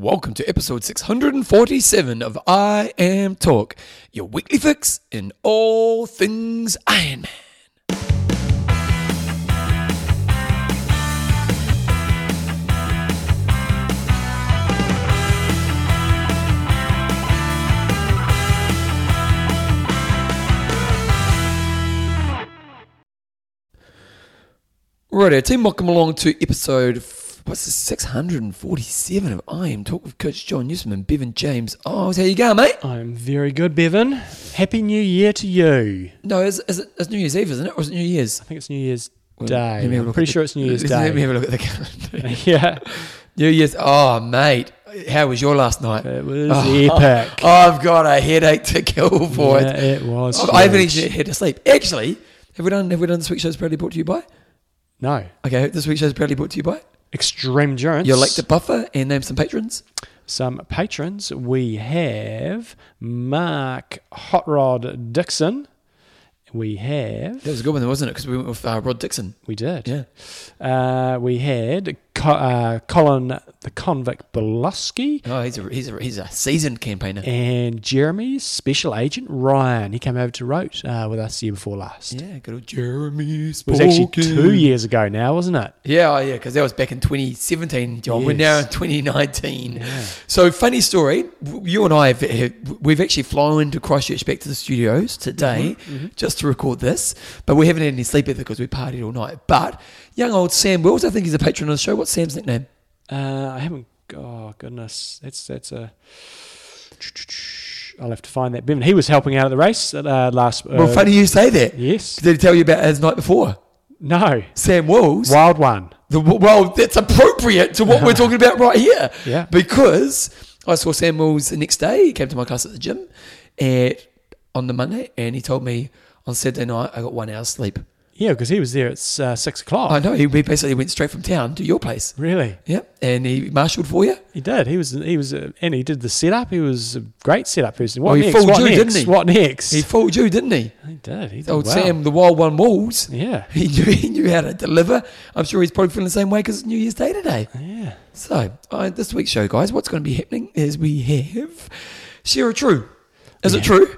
Welcome to episode 647 of IMTalk, your weekly fix in all things Ironman. Righto, team, welcome along to episode what's the 647 of IMTalk with Coach John Newsom and Bevan James. Oh, how you going, mate? I'm very good, Bevan. Happy New Year to you. No, it's, it's, it's New Year's Eve, isn't it? Or is it New Year's? I think it's New Year's Well, Day. let me have a I'm pretty sure the- it's New Year's Day. Let me have a look at the calendar. yeah, New Year's. Oh, mate. How was your last night? it was Oh, epic. I've got a headache to kill for Yeah, it. it was. I haven't huge. even had to sleep. Actually, have we done have we done this week's show's proudly brought to you by? No. Okay, this week's show is proudly brought to you by Extreme endurance. your elected buffer and name some patrons. Some patrons. We have Mark Hot Rod Dixon. We have. That was a good one, wasn't it? Because we went with uh, Rod Dixon. We did. Yeah. Uh, we had Co- uh, Colin the Convict Bolosky. Oh, he's a he's a he's a seasoned campaigner. And Jeremy's special agent Ryan, he came over to Roth uh, with us the year before last. Yeah, good old Jeremy. It was actually two years ago now, wasn't it? Yeah, oh yeah, because that was back in 2017, John. We're now in 2019. Yeah. So, funny story. You and I have, have we've actually flown to Christchurch back to the studios today Mm-hmm, just to record this, but we haven't had any sleep either because we partied all night. But young old Sam Wills, I think he's a patron of the show. What's Sam's nickname? Uh, I haven't. Oh goodness, that's that's a. I'll have to find that. Bevan, he was helping out at the race at, uh, last. Uh, well, funny you say that. Yes. Did he tell you about his night before? No. Sam Wills. Wild one. The, well, that's appropriate to what we're talking about right here. Yeah. Because I saw Sam Mills the next day. He came to my class at the gym at, on the Monday and he told me on Saturday night I got one hour sleep. Yeah, because he was there at uh, six o'clock. I know. He he basically went straight from town to your place. Really, Yep. And he marshalled for you. he did. He was. He was, uh, and he did the setup. He was a great setup person. What Well, he next? fooled What you, next? didn't he? What next? He fooled you, didn't he? He did. He did Old well. Sam, the wild one Walls. Yeah. He knew, he knew how to deliver. I'm sure he's probably feeling the same way because it's New Year's Day today. Yeah. So, uh, this week's show, guys, what's going to be happening is we have Sarah True. Is it true?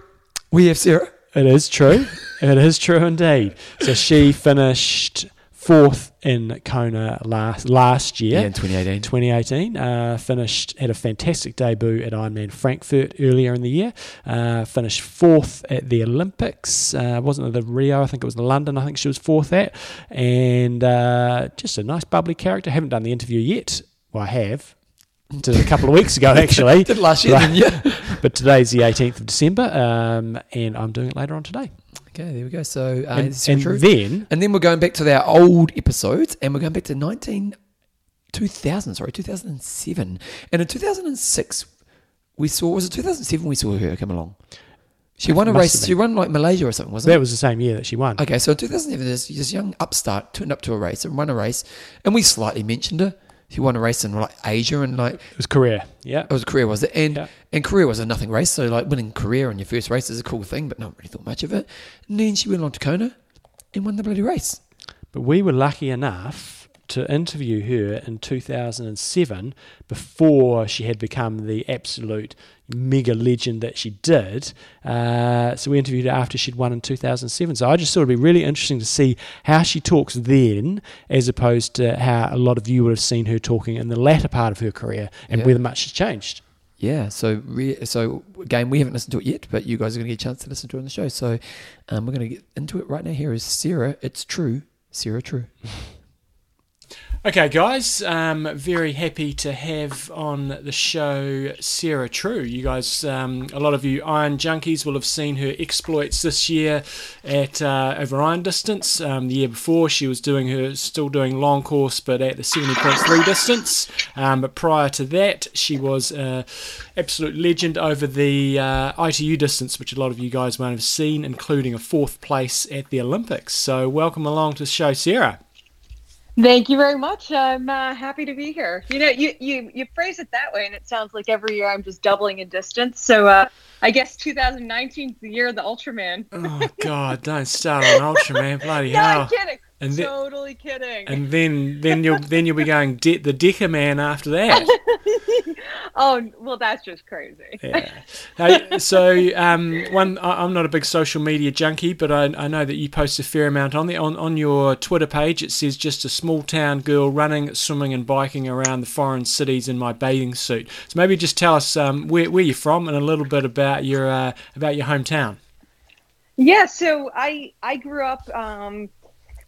We have Sarah. It is true. it is true indeed. So she finished fourth in Kona last last year. Yeah, in 2018. 2018. Uh, finished had a fantastic debut at Ironman Frankfurt earlier in the year. Uh, finished fourth at the Olympics. Uh, wasn't it the Rio? I think it was the London. I think she was fourth at, and uh, just a nice bubbly character. Haven't done the interview yet. Well, I have. Did it a couple of weeks ago actually. Did last year, Right. you? But today's the 18th of December, um, and I'm doing it later on today. Okay, there we go. So, uh, and, and then And then we're going back to our old episodes, and we're going back to 19, 2000, sorry, 2007. And in 2006, we saw, was it 2007 we saw her come along? She won a race, she won like Malaysia or something, wasn't that it? That was the same year that she won. Okay, so in 2007, this, this young upstart turned up to a race and won a race, and we slightly mentioned her. She won a race in like Asia, and like It was Korea. Yeah. it was Korea, was it? And Yeah. and Korea was a nothing race, so like winning Korea on your first race is a cool thing, but not really thought much of it. And then she went on to Kona and won the bloody race. But we were lucky enough to interview her in 2007 before she had become the absolute mega legend that she did. Uh, so we interviewed her after she'd won in 2007. So I just thought it'd be really interesting to see how she talks then as opposed to how a lot of you would have seen her talking in the latter part of her career and Yeah. whether much has changed. Yeah, so re- so again, we haven't listened to it yet, but you guys are going to get a chance to listen to it on the show. So um, we're going to get into it right now. Here is Sarah. It's true, Sarah. True. Okay, guys, um, very happy to have on the show Sarah True. You guys, um, a lot of you Iron Junkies will have seen her exploits this year at uh, over Iron Distance. Um, the year before, she was doing her still doing long course, but at the seventy point three distance. Um, but prior to that, she was an absolute legend over the uh, ITU distance, which a lot of you guys won't have seen, including a fourth place at the Olympics. So, welcome along to the show, Sarah. Thank you very much. I'm uh, happy to be here. You know, you, you you phrase it that way, and it sounds like every year I'm just doubling in distance. So uh, I guess 2019 is the year of the Ultraman. Oh God! Don't start on Ultraman, bloody No, I'm hell! kidding. And then, totally kidding. and then then you'll then you'll be going de- the Decker man after that. oh well, that's just crazy. Yeah. So um, one, I- I'm not a big social media junkie, but I, I know that you post a fair amount on there. On on your Twitter page, it says just a small town girl running, swimming, and biking around the foreign cities in my bathing suit. So maybe just tell us um, where where you're from and a little bit about your uh, about your hometown. Yeah, so I I grew up, um,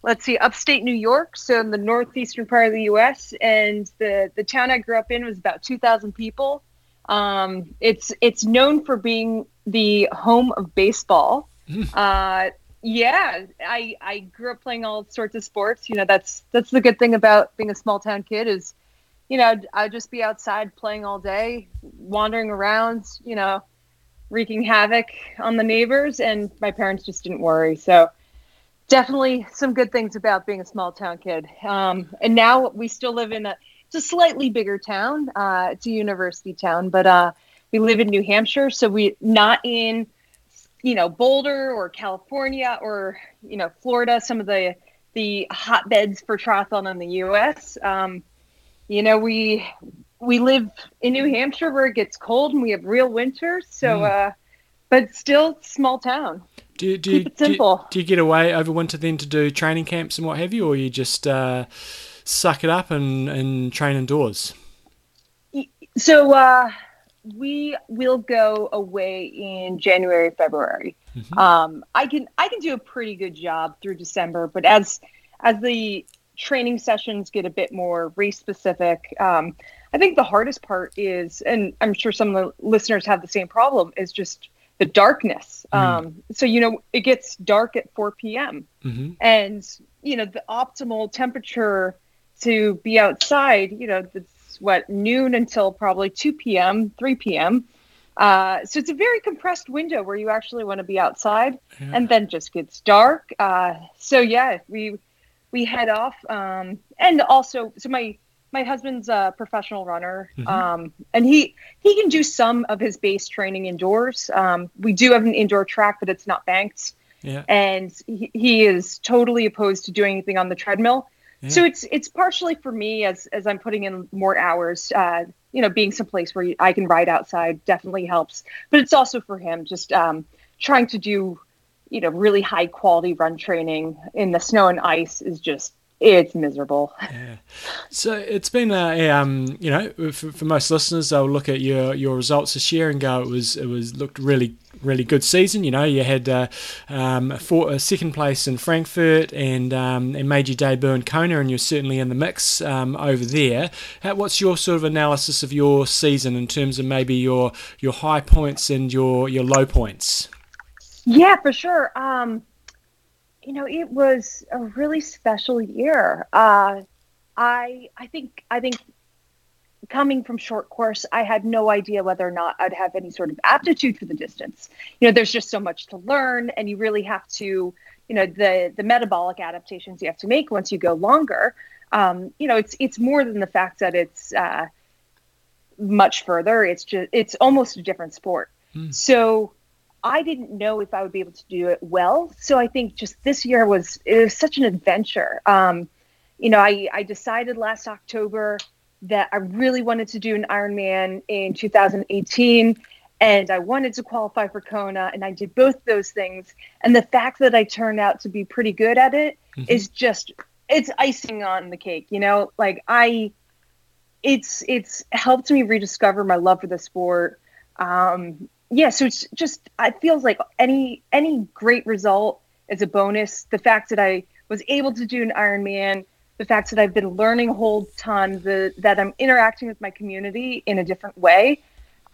let's see, upstate New York, so in the northeastern part of the U.S. And the the town I grew up in was about two thousand people. Um, it's it's known for being the home of baseball. uh, yeah, I I grew up playing all sorts of sports. You know, that's that's the good thing about being a small town kid is, you know, I'd, I'd just be outside playing all day, wandering around. You know, wreaking havoc on the neighbors, and my parents just didn't worry. So definitely some good things about being a small town kid. Um, and now we still live in a it's a slightly bigger town. Uh, it's a university town, but uh, we live in New Hampshire, so we not in you know Boulder or California or you know Florida, some of the the hotbeds for triathlon in the U.S. Um, you know we we live in New Hampshire where it gets cold and we have real winters. So, Mm. uh, but still small town. Do you, do, you, Keep it do, you, simple. do you get away over winter then to do training camps and what have you, or you just uh, suck it up and, and train indoors? So uh, we will go away in January, February. Mhm. Um, I can I can do a pretty good job through December, but as as the training sessions get a bit more race specific, um, I think the hardest part is, and I'm sure some of the listeners have the same problem, is just the darkness. Mhm. Um, so you know it gets dark at 4 p.m. hmm and you know the optimal temperature to be outside you know it's what noon until probably 2 p.m 3 p.m uh, so it's a very compressed window where you actually want to be outside Yeah. and then just gets dark uh, so yeah we we head off um, and also so my my husband's a professional runner Mhm. um, and he he can do some of his base training indoors um, we do have an indoor track but it's not banked yeah. and he, he is totally opposed to doing anything on the treadmill. Yeah. So it's it's partially for me as as I'm putting in more hours. Uh, you know, being someplace where I can ride outside definitely helps, but it's also for him just um, trying to do you know really high quality run training in the snow and ice is just it's miserable. Yeah. So it's been a, um, you know, for, for most listeners, they'll look at your, your results this year and go, it was it was looked really really good season. You know, you had uh, um, a, four, a second place in Frankfurt and um, and made your debut in Kona, and you're certainly in the mix um, over there. How, what's your sort of analysis of your season in terms of maybe your your high points and your your low points? Yeah, for sure. Um, you know, it was a really special year. Uh, I I think I think coming from short course, I had no idea whether or not I'd have any sort of aptitude for the distance. You know, there's just so much to learn, and you really have to, you know, the the metabolic adaptations you have to make once you go longer. Um, you know, it's it's more than the fact that it's uh, much further. It's just it's almost a different sport. Mm. So I didn't know if I would be able to do it well. So I think just this year was it was such an adventure. Um, you know, I, I decided last October that I really wanted to do an Ironman in 2018 and I wanted to qualify for Kona and I did both those things. And the fact that I turned out to be pretty good at it is Mhm. just it's icing on the cake, you know? Like I it's it's helped me rediscover my love for the sport. Um yeah, so it's just it feels like any any great result is a bonus. The fact that I was able to do an Ironman, the fact that I've been learning a whole ton, the that I'm interacting with my community in a different way,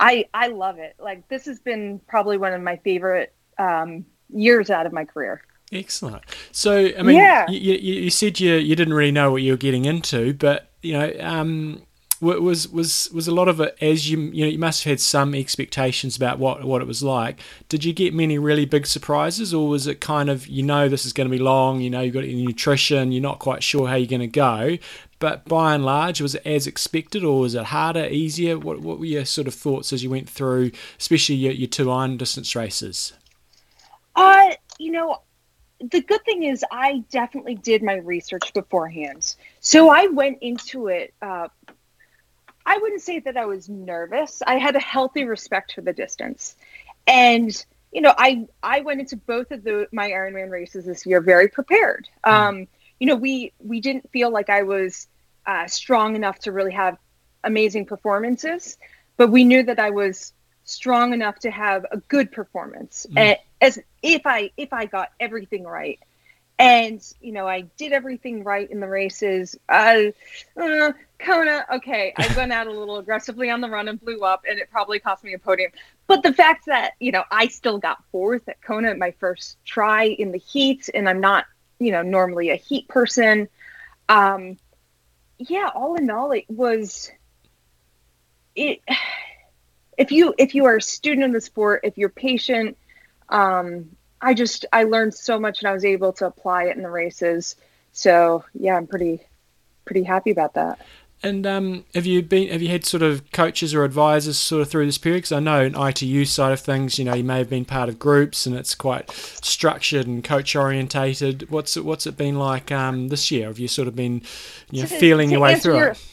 I I love it. Like this has been probably one of my favorite um, years out of my career. Excellent. So, I mean, Yeah. you, you, you said you you didn't really know what you were getting into, but you know, um, was was was a lot of it as you you know you must have had some expectations about what what it was like. Did you get many really big surprises, or was it kind of you know this is going to be long, you know you've got your nutrition, you're not quite sure how you're going to go, but by and large, was it as expected, or was it harder, easier? What what were your sort of thoughts as you went through, especially your, your two iron distance races? Uh, you know, the good thing is I definitely did my research beforehand. So I went into it. Uh, I wouldn't say that I was nervous. I had a healthy respect for the distance, and you know, I I went into both of the my Ironman races this year very prepared. Hmm. Um, you know, we we didn't feel like I was uh, strong enough to really have amazing performances, but we knew that I was strong enough to have a good performance mm. as if I if I got everything right. And you know, I did everything right in the races. Uh, uh, Kona, okay, I went out a little aggressively on the run and blew up, and it probably cost me a podium. But the fact that you know I still got fourth at Kona at my first try in the heat, and I'm not you know normally a heat person. Um, yeah, all in all, it was it. If you if you are a student of the sport, if you're patient, um, I just I learned so much and I was able to apply it in the races. So yeah, I'm pretty pretty happy about that. And um, have you been have you had sort of coaches or advisors sort of through this period? Because I know in ITU side of things, you know, you may have been part of groups and it's quite structured and coach orientated. What's it What's it been like um, this year? Have you sort of been, you know, to, feeling to your way through your, it?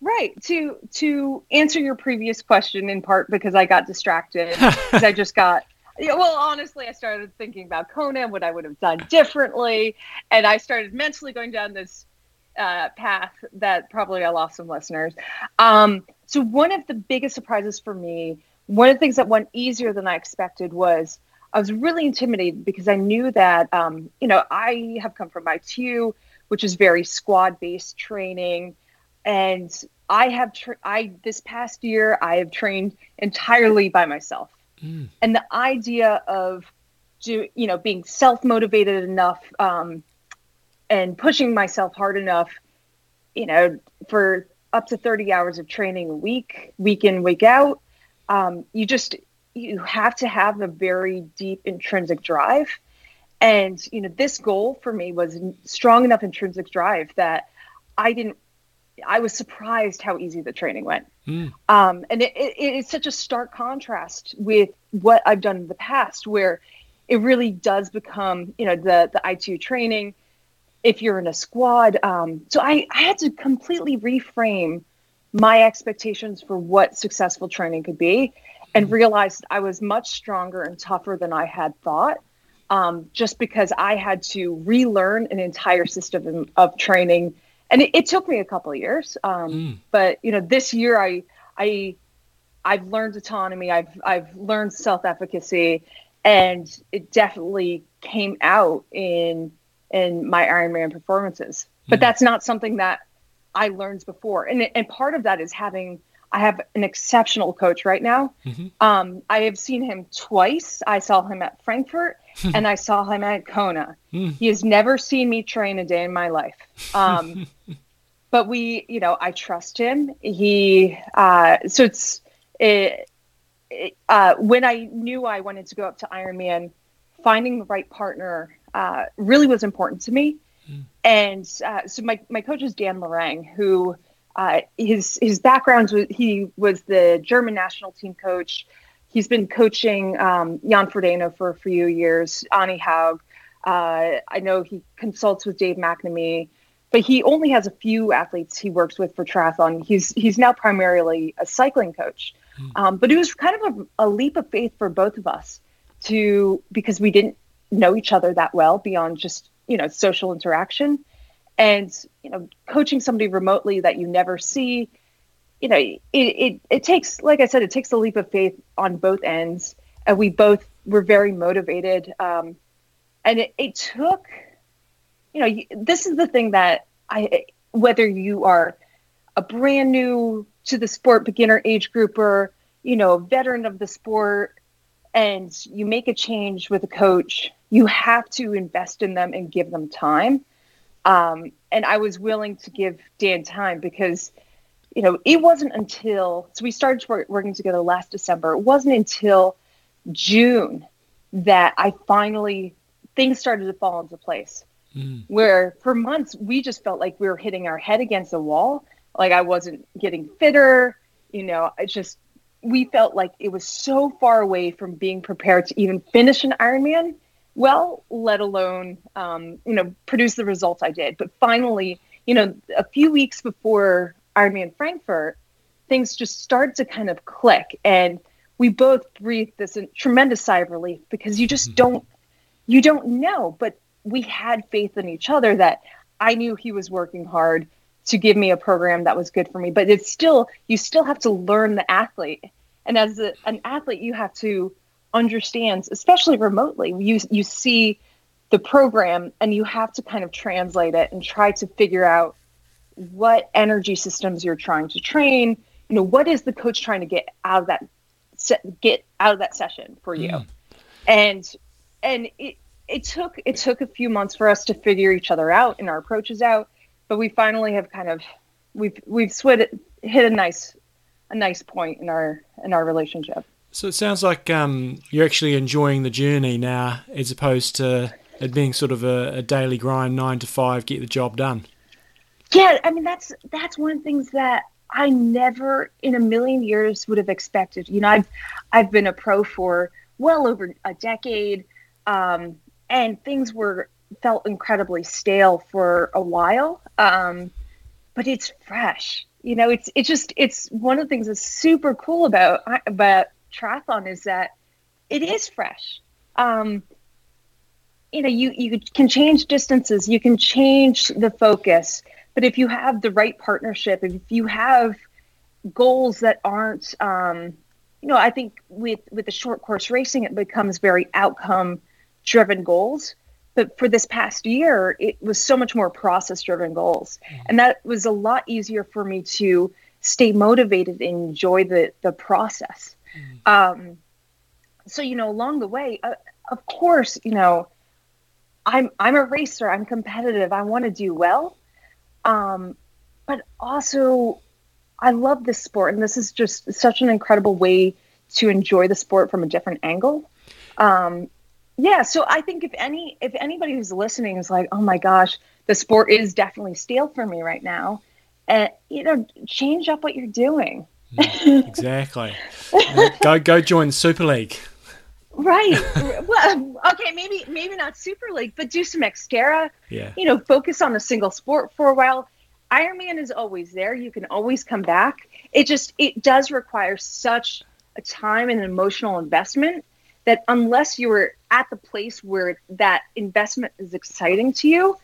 Right. To to answer your previous question in part because I got distracted because I just got yeah, well, honestly, I started thinking about Kona, what I would have done differently, and I started mentally going down this uh, path that probably I lost some listeners. Um, so one of the biggest surprises for me, one of the things that went easier than I expected was I was really intimidated because I knew that um, you know I have come from ITU, which is very squad based training, and I have tra- I this past year I have trained entirely by myself, mm. and the idea of do you know being self motivated enough um, and pushing myself hard enough, you know, for up to 30 hours of training a week, week in, week out. Um, you just, you have to have a very deep intrinsic drive. And, you know, this goal for me was strong enough intrinsic drive that I didn't, I was surprised how easy the training went. Mm. Um, and it, it, it's such a stark contrast with what I've done in the past, where it really does become, you know, the, the ITU training if you're in a squad. Um, so I, I had to completely reframe my expectations for what successful training could be and mm-hmm. realized I was much stronger and tougher than I had thought. Um, just because I had to relearn an entire system of training, and it, it took me a couple of years. Um, mm. But you know, this year I I I've learned autonomy. I've I've learned self efficacy, and it definitely came out in in my Ironman performances. But mm-hmm. that's not something that I learned before. And and part of that is having I have an exceptional coach right now. Mm-hmm. Um, I have seen him twice. I saw him at Frankfurt and I saw him at Kona. Mm. He has never seen me train a day in my life. Um, but we, you know, I trust him. He, uh, so it's, it, it, uh, when I knew I wanted to go up to Ironman, finding the right partner uh, really was important to me. Mm. And uh, so my, my coach is Dan Lorang, who uh, his his background was he was the German national team coach. He's been coaching um, Jan Frodeno for a few years. Anne Haug. Uh, I know he consults with Dave McNamee, but he only has a few athletes he works with for triathlon. He's he's now primarily a cycling coach. Mm. Um, but it was kind of a, a leap of faith for both of us to because we didn't know each other that well beyond just you know social interaction and you know coaching somebody remotely that you never see you know it, it it takes like i said it takes a leap of faith on both ends and we both were very motivated um, and it, it took you know this is the thing that i whether you are a brand new to the sport beginner age grouper you know veteran of the sport and you make a change with a coach you have to invest in them and give them time. Um, and I was willing to give Dan time because, you know, it wasn't until so we started working together last December. It wasn't until June that I finally things started to fall into place. Mm. Where for months we just felt like we were hitting our head against a wall. Like I wasn't getting fitter. You know, I just we felt like it was so far away from being prepared to even finish an Ironman well, let alone um, you know produce the results I did. But finally, let alone you know produce the results I did. But finally, you know, a few weeks before Ironman Frankfurt, things just start to kind of click, and we both breathed this tremendous sigh of relief because you just mm-hmm. don't you don't know. But we had faith in each other that I knew he was working hard to give me a program that was good for me. But it's still you still have to learn the athlete, and as a, an athlete, you have to understand, especially remotely. You you see the program and you have to kind of translate it and try to figure out what energy systems you're trying to train you know what is the coach trying to get out of that get out of that session for you mm. and and it it took it took a few months for us to figure each other out and our approaches out but we finally have kind of we've we've swit, hit a nice a nice point in our in our relationship so it sounds like um, you're actually enjoying the journey now as opposed to it being sort of a, a daily grind, nine to five, get the job done. Yeah, I mean that's that's one of the things that I never in a million years would have expected. You know, I've I've been a pro for well over a decade, um, and things were felt incredibly stale for a while. Um, but it's fresh. You know, it's it's just it's one of the things that's super cool about about triathlon is that it is fresh. Um, you know you you can change distances you can change the focus but if you have the right partnership if you have goals that aren't um, you know i think with with the short course racing it becomes very outcome driven goals but for this past year it was so much more process driven goals mm-hmm. and that was a lot easier for me to stay motivated and enjoy the the process. Um, so you know along the way uh, of course you know I'm I'm a racer. I'm competitive. I want to do well. Um, but also, I love this sport, and this is just such an incredible way to enjoy the sport from a different angle. Um, yeah, so I think if any if anybody who's listening is like, oh my gosh, the sport is definitely stale for me right now, and you know, change up what you're doing. Exactly. go go join Super League. Right. well, okay, maybe maybe not Super League, but do some Xterra. Yeah. You know, focus on a single sport for a while. Ironman is always there. You can always come back. It just it does require such a time and an emotional investment that unless you are at the place where that investment is exciting to you,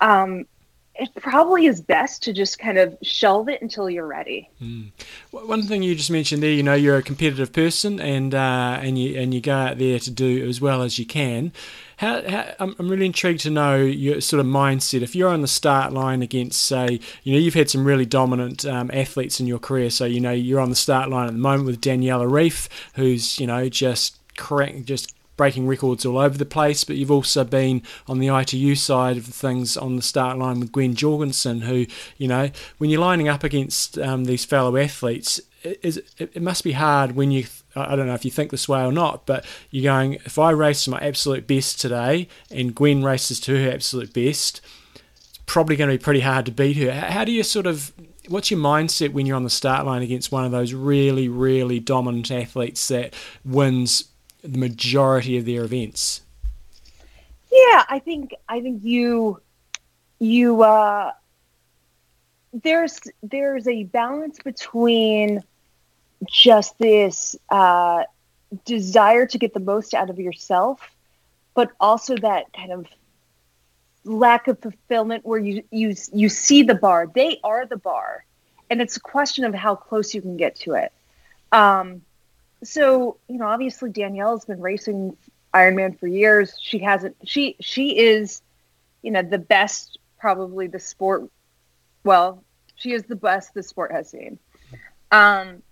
um, it probably is best to just kind of shelve it until you're ready. Mm. One thing you just mentioned there, you know, you're a competitive person, and uh, and you and you go out there to do as well as you can. How, how, I'm, really intrigued to know your sort of mindset. If you're on the start line against, say, you know, you've had some really dominant um, athletes in your career. So, you know, you're on the start line at the moment with Daniela Ryf, who's, you know, just crack, just breaking records all over the place, but you've also been on the ITU side of things on the start line with Gwen Jorgensen, who, you know, when you're lining up against um, these fellow athletes, it, it, it must be hard when you I don't know if you think this way or not, but you're going, if I race to my absolute best today and Gwen races to her absolute best, it's probably going to be pretty hard to beat her. How do you sort of, what's your mindset when you're on the start line against one of those really, really dominant athletes that wins the majority of their events. Yeah, I think I think you you uh, there's there's a balance between just this uh, desire to get the most out of yourself, but also that kind of lack of fulfillment where you you you see the bar. They are the bar, and it's a question of how close you can get to it. Um, so you know obviously danielle's been racing ironman for years. She hasn't she she is you know the best probably the sport well she is the best the sport has seen. Um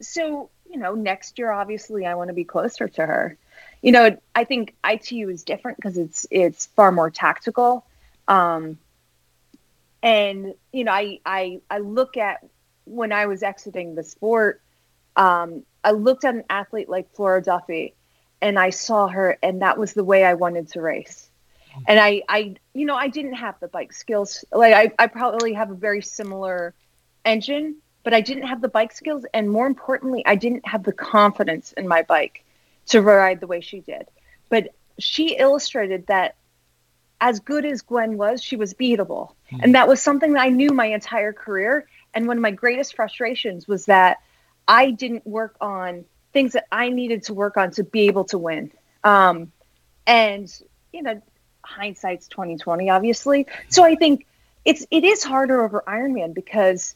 so you know next year obviously i want to be closer to her. You know i think itu is different because it's it's far more tactical. Um and you know i i i look at when i was exiting the sport um I looked at an athlete like Flora Duffy and I saw her and that was the way I wanted to race. And I, I, you know, I didn't have the bike skills. Like I, I probably have a very similar engine, but I didn't have the bike skills. And more importantly, I didn't have the confidence in my bike to ride the way she did. But she illustrated that as good as Gwen was, she was beatable. Mm. And that was something that I knew my entire career. And one of my greatest frustrations was that I didn't work on things that I needed to work on to be able to win. Um, and you know, hindsight's twenty twenty, obviously. So I think it's it is harder over Ironman because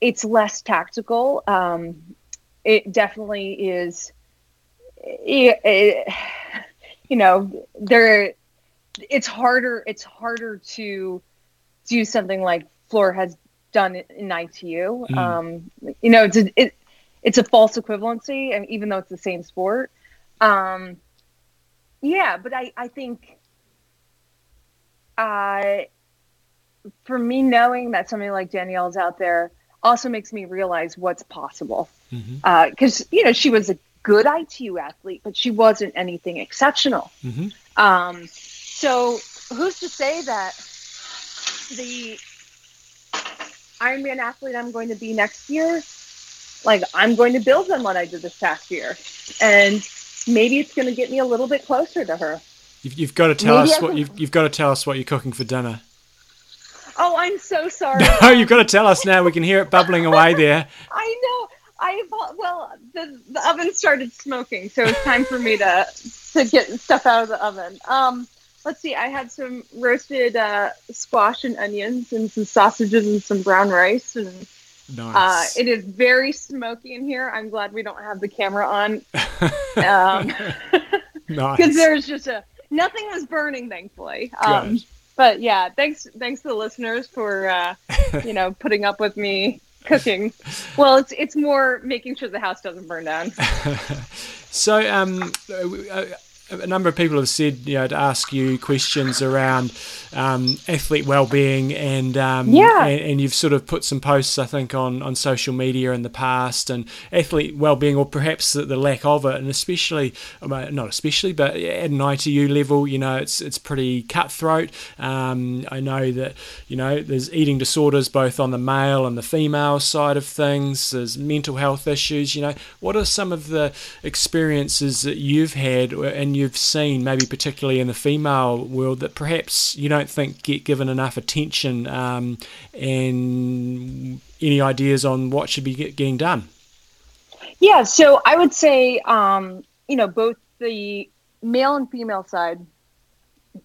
it's less tactical. Um, it definitely is. It, it, you know, there. It's harder. It's harder to do something like Flora has done in ITU. Mm. Um, you know, it's it, it's a false equivalency, and even though it's the same sport. Um, yeah, but I I think uh, for me knowing that somebody like Danielle's out there also makes me realize what's possible. Because mm-hmm. uh, you know she was a good ITU athlete, but she wasn't anything exceptional. Mm-hmm. Um, so who's to say that the Ironman athlete I'm going to be next year, like I'm going to build on what I did this past year, and maybe it's going to get me a little bit closer to her. You've, you've got to tell maybe us what you've, you've got to tell us what you're cooking for dinner. Oh, I'm so sorry. No, you've got to tell us now. We can hear it bubbling away there. I know. I well, the the oven started smoking, so it's time for me to to get stuff out of the oven. Um, let's see. I had some roasted uh, squash and onions, and some sausages, and some brown rice, and nice. uh, it is very smoky in here. I'm glad we don't have the camera on, um, because there's just a nothing was burning, thankfully. Um, but yeah, thanks thanks to the listeners for uh, you know putting up with me cooking. Well, it's it's more making sure the house doesn't burn down. so um, uh, a number of people have said, you know, to ask you questions around um, athlete well-being, and um, yeah, and, and, you've sort of put some posts, I think, on, on social media in the past, and athlete well-being, or perhaps the, the lack of it, and especially, not especially, but at an ITU level, you know, it's it's pretty cutthroat. Um, I know that you know there's eating disorders both on the male and the female side of things. There's mental health issues. You know, what are some of the experiences that you've had and you you've seen, maybe particularly in the female world, that perhaps you don't think get given enough attention, um, and any ideas on what should be get, getting done? Yeah, so I would say, um, you know, both the male and female side,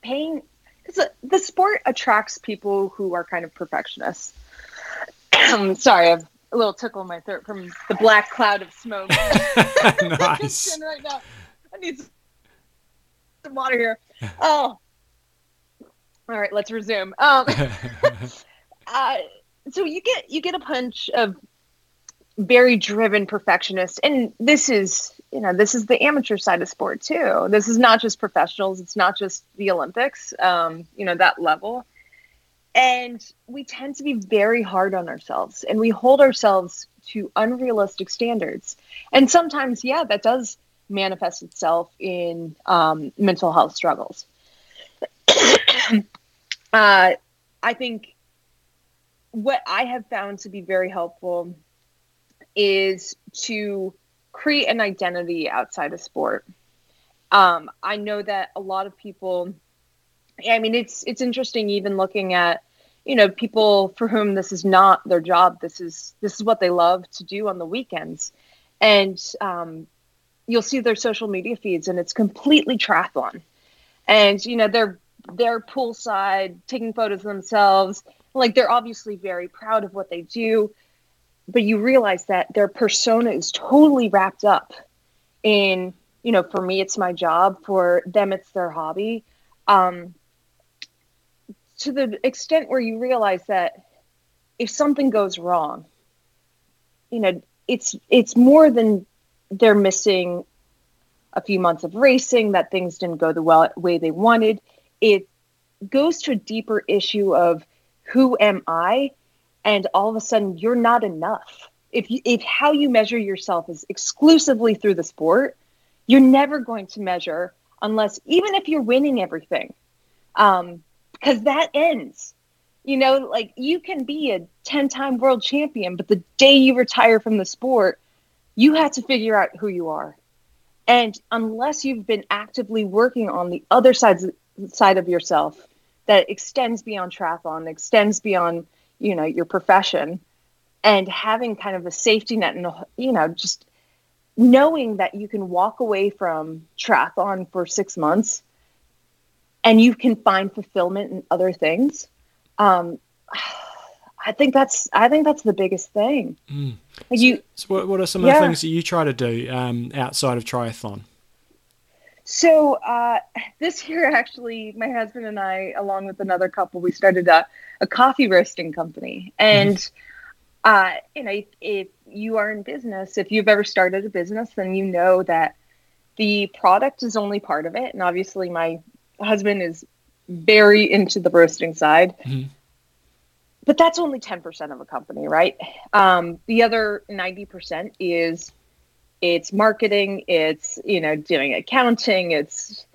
paying because the sport attracts people who are kind of perfectionists. Sorry, I've a little tickle in my throat from the black cloud of smoke. nice. right now. I need some water here. Oh, all right. Let's resume. Um, uh, so you get you get a punch of very driven perfectionist, and this is you know this is the amateur side of sport too. This is not just professionals. It's not just the Olympics. Um, you know that level. And we tend to be very hard on ourselves and we hold ourselves to unrealistic standards. And sometimes, yeah, that does manifests itself in um, mental health struggles. uh, I think what I have found to be very helpful is to create an identity outside of sport. Um, I know that a lot of people. I mean, it's it's interesting even looking at you know people for whom this is not their job. This is this is what they love to do on the weekends, and um, you'll see their social media feeds and it's completely triathlon. And you know, they're they're poolside taking photos of themselves. Like they're obviously very proud of what they do, but you realize that their persona is totally wrapped up in, you know, for me it's my job, for them it's their hobby. Um, to the extent where you realize that if something goes wrong, you know, it's it's more than they're missing a few months of racing, that things didn't go the well, way they wanted. It goes to a deeper issue of who am I? And all of a sudden, you're not enough. If, you, if how you measure yourself is exclusively through the sport, you're never going to measure unless, even if you're winning everything, um, because that ends. You know, like you can be a 10 time world champion, but the day you retire from the sport, you have to figure out who you are. And unless you've been actively working on the other sides side of yourself that extends beyond triathlon, extends beyond, you know, your profession, and having kind of a safety net and you know, just knowing that you can walk away from triathlon for six months and you can find fulfillment in other things. Um, I think that's I think that's the biggest thing. Mm. Like you, so what, what are some of the things that you try to do um, outside of triathlon? So uh, this year, actually, my husband and I, along with another couple, we started a, a coffee roasting company. And mm-hmm. uh, you know, if, if you are in business, if you've ever started a business, then you know that the product is only part of it. And obviously, my husband is very into the roasting side. Mm-hmm but that's only 10% of a company right? Um, the other 90% is it's marketing it's you know doing accounting it's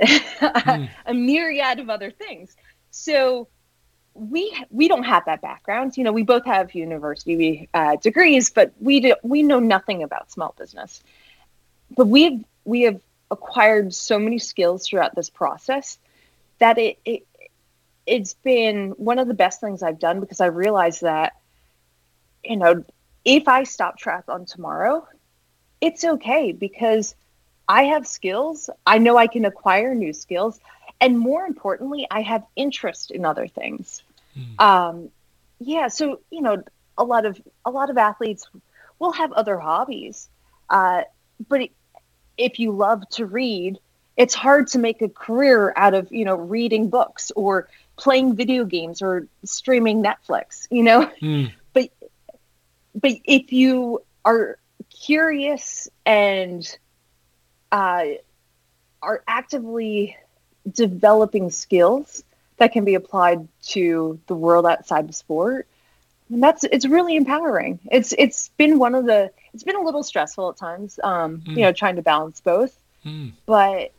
mm. a myriad of other things. So we we don't have that background. You know we both have university uh, degrees but we do, we know nothing about small business. But we have we have acquired so many skills throughout this process that it, it it's been one of the best things I've done because I realized that, you know, if I stop triathlon tomorrow, it's okay because I have skills. I know I can acquire new skills. And more importantly, I have interest in other things. Mm. Um, yeah. So, you know, a lot of, a lot of athletes will have other hobbies. Uh, but if you love to read, it's hard to make a career out of, you know, reading books or playing video games or streaming Netflix, you know? Mm. But but if you are curious and uh, are actively developing skills that can be applied to the world outside the sport, and that's it's really empowering. It's it's been one of the it's been a little stressful at times, um, mm. you know, trying to balance both, mm. but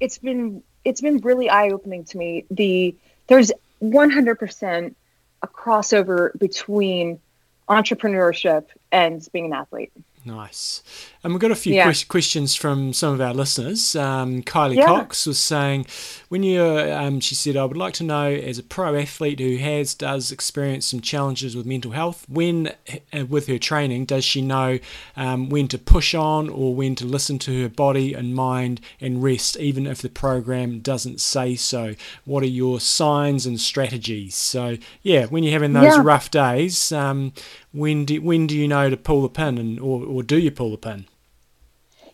it's been it's been really eye opening to me the there's 100% a crossover between entrepreneurship and being an athlete. Nice. And we've got a few yeah. que- questions from some of our listeners. Um, Kylie yeah. Cox was saying, when you, um, she said, I would like to know, as a pro athlete who has, does experience some challenges with mental health, when, uh, with her training, does she know um, when to push on or when to listen to her body and mind and rest, even if the program doesn't say so? What are your signs and strategies? So, yeah, when you're having those yeah. rough days, um, when do when do you know to pull the pin and or, or do you pull the pin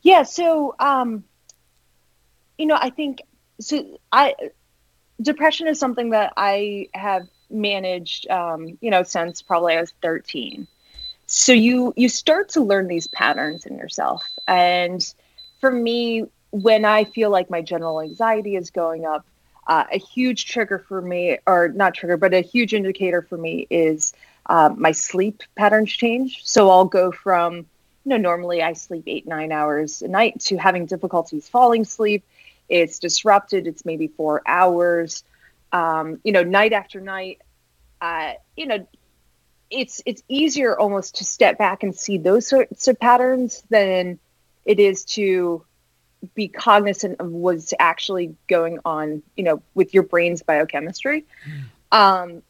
yeah so um you know i think so i depression is something that i have managed um you know since probably i was 13 so you you start to learn these patterns in yourself. And for me when i feel like my general anxiety is going up uh, a huge trigger for me or not trigger but a huge indicator for me is uh, my sleep patterns change. So I'll go from, you know, normally I sleep eight, nine hours a night to having difficulties falling asleep. It's disrupted. It's maybe four hours. Um, you know, night after night, uh, you know, it's it's easier almost to step back and see those sorts of patterns than it is to be cognizant of what's actually going on, you know, with your brain's biochemistry. Mm. Um,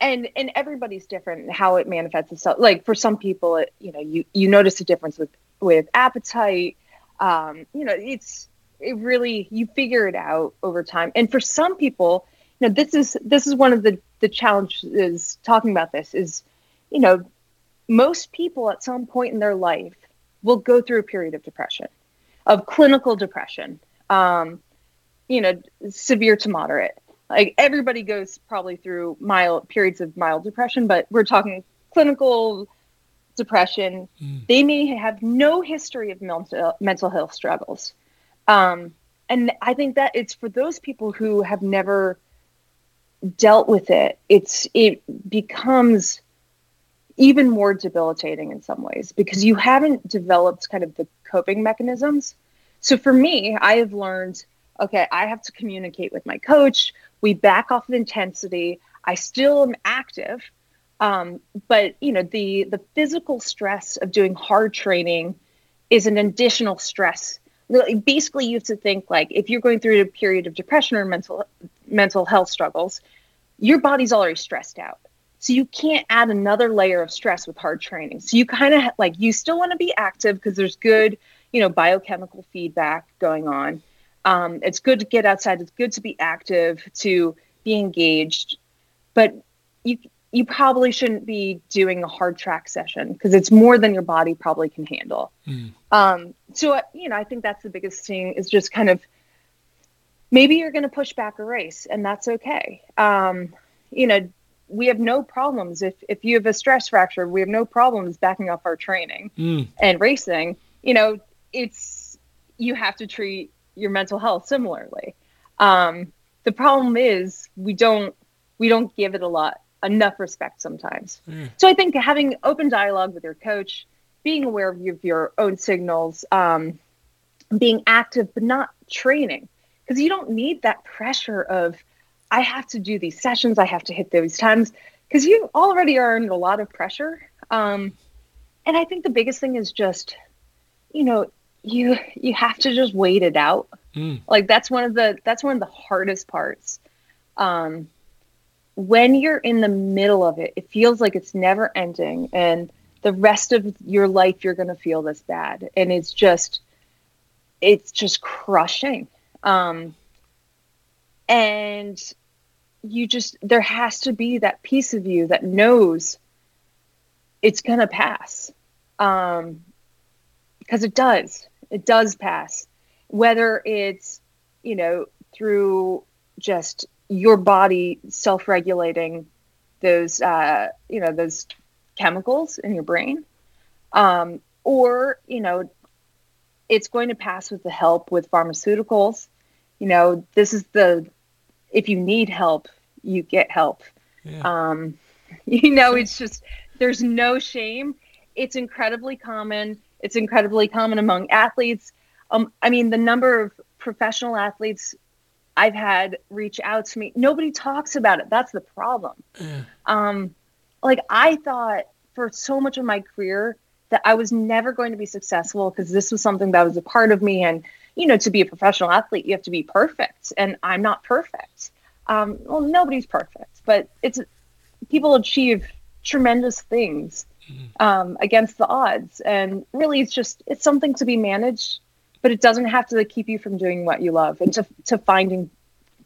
and and everybody's different how it manifests itself. Like for some people it, you know you you notice a difference with with appetite. Um you know it's it really you figure it out over time. And for some people you know this is this is one of the the challenges talking about this is you know most people at some point in their life will go through a period of depression of clinical depression um you know severe to moderate like everybody goes probably through mild periods of mild depression, but we're talking clinical depression. Mm. They may have no history of mental mental health struggles. Um, and I think that it's for those people who have never dealt with it, it's it becomes even more debilitating in some ways because you haven't developed kind of the coping mechanisms. So for me, I have learned okay, I have to communicate with my coach we back off of intensity. I still am active, um, but you know the the physical stress of doing hard training is an additional stress basically you have to think like if you're going through a period of depression or mental mental health struggles, your body's already stressed out. So you can't add another layer of stress with hard training. So you kind of like you still want to be active because there's good, you know, biochemical feedback going on. Um, it's good to get outside. It's good to be active, to be engaged, but you you probably shouldn't be doing a hard track session because it's more than your body probably can handle. Mm. Um, so uh, you know, I think that's the biggest thing is just kind of maybe you're going to push back a race, and that's okay. Um, you know, we have no problems if if you have a stress fracture, we have no problems backing up our training Mm. and racing. You know, it's you have to treat your mental health similarly. Um, the problem is we don't we don't give it a lot enough respect sometimes. Yeah. So I think having open dialogue with your coach, being aware of your, your own signals, um, being active but not training, because you don't need that pressure of I have to do these sessions, I have to hit those times, because you already are under a lot of pressure. Um, and I think the biggest thing is just, you know, you you have to just wait it out. Mm. like that's one of the that's one of the hardest parts. Um when you're in the middle of it it feels like it's never ending and the rest of your life you're going to feel this bad. And it's just it's just crushing. Um and you just there has to be that piece of you that knows it's going to pass. Um because it does it does pass whether it's you know through just your body self-regulating those uh, you know those chemicals in your brain um, or you know it's going to pass with the help with pharmaceuticals. You know this is the if you need help you get help. Yeah. um, you know it's just there's no shame. It's incredibly common it's incredibly common among athletes um, I mean, the number of professional athletes I've had reach out to me, nobody talks about it. That's the problem. Um, like I thought for so much of my career that I was never going to be successful because this was something that was a part of me. And you know, to be a professional athlete, you have to be perfect, and I'm not perfect. Um, well, nobody's perfect, but it's people achieve tremendous things um, against the odds, and really, it's just it's something to be managed but it doesn't have to keep you from doing what you love and to, to finding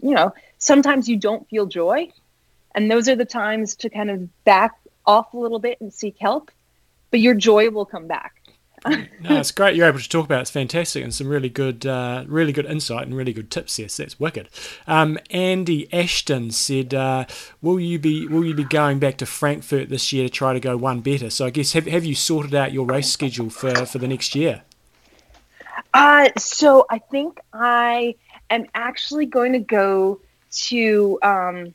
you know sometimes you don't feel joy. And those are the times to kind of back off a little bit and seek help but your joy will come back No, it's great. You're able to talk about. it. It's fantastic, and some really good, uh, really good insight and really good tips. So that's wicked. Um, Andy Ashton said, uh, "Will you be Will you be going back to Frankfurt this year to try to go one better?" So I guess have have you sorted out your race schedule for for the next year? uh, so i think i am actually going to go to um,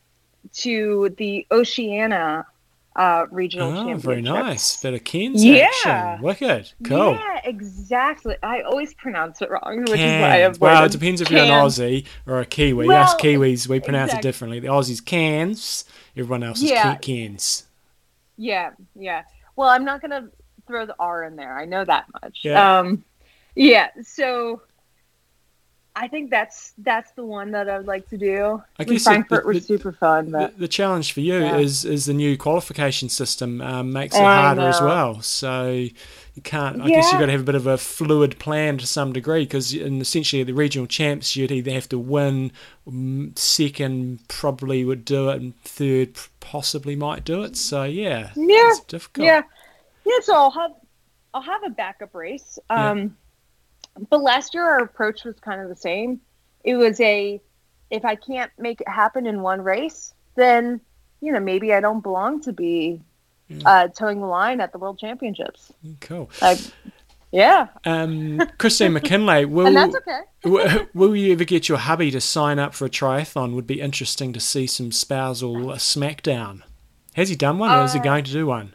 to the oceania uh, regional Oh, championship very nice. Bit of Cairns Yeah. action. Wicked. Cool. yeah exactly i always pronounce it wrong which is why i Cairns. Well, it depends if you're an Aussie or a Kiwi. Well, Us Kiwis, we pronounce it differently. The Aussies Cairns. Everyone else is Yeah. Ca- Cairns. Yeah, yeah. Well, I'm not gonna throw the R in there. I know that much. Yeah. Um, yeah. So I think that's that's the one that I would like to do. I guess the- Frankfurt the- was super fun, but the challenge for you Yeah. is is the new qualification system um, makes it I harder as well. So you can't. I guess you've got to have a bit of a fluid plan to some degree because in essentially the regional champs you'd either have to win, second probably would do it, and third possibly might do it. So yeah, Yeah, it's difficult. yeah, yeah. So I'll have I'll have a backup race. Yeah. But last year our approach was kind of the same. It was a if I can't make it happen in one race, then you know maybe I don't belong to be Yeah. uh, towing the line at the World Championships. Cool. Like, yeah, Um, Christine McKinley, will and that's okay. w- will you ever get your hubby to sign up for a triathlon? Would be interesting to see some spousal uh, smackdown. Has he done one, or is he Uh, going to do one?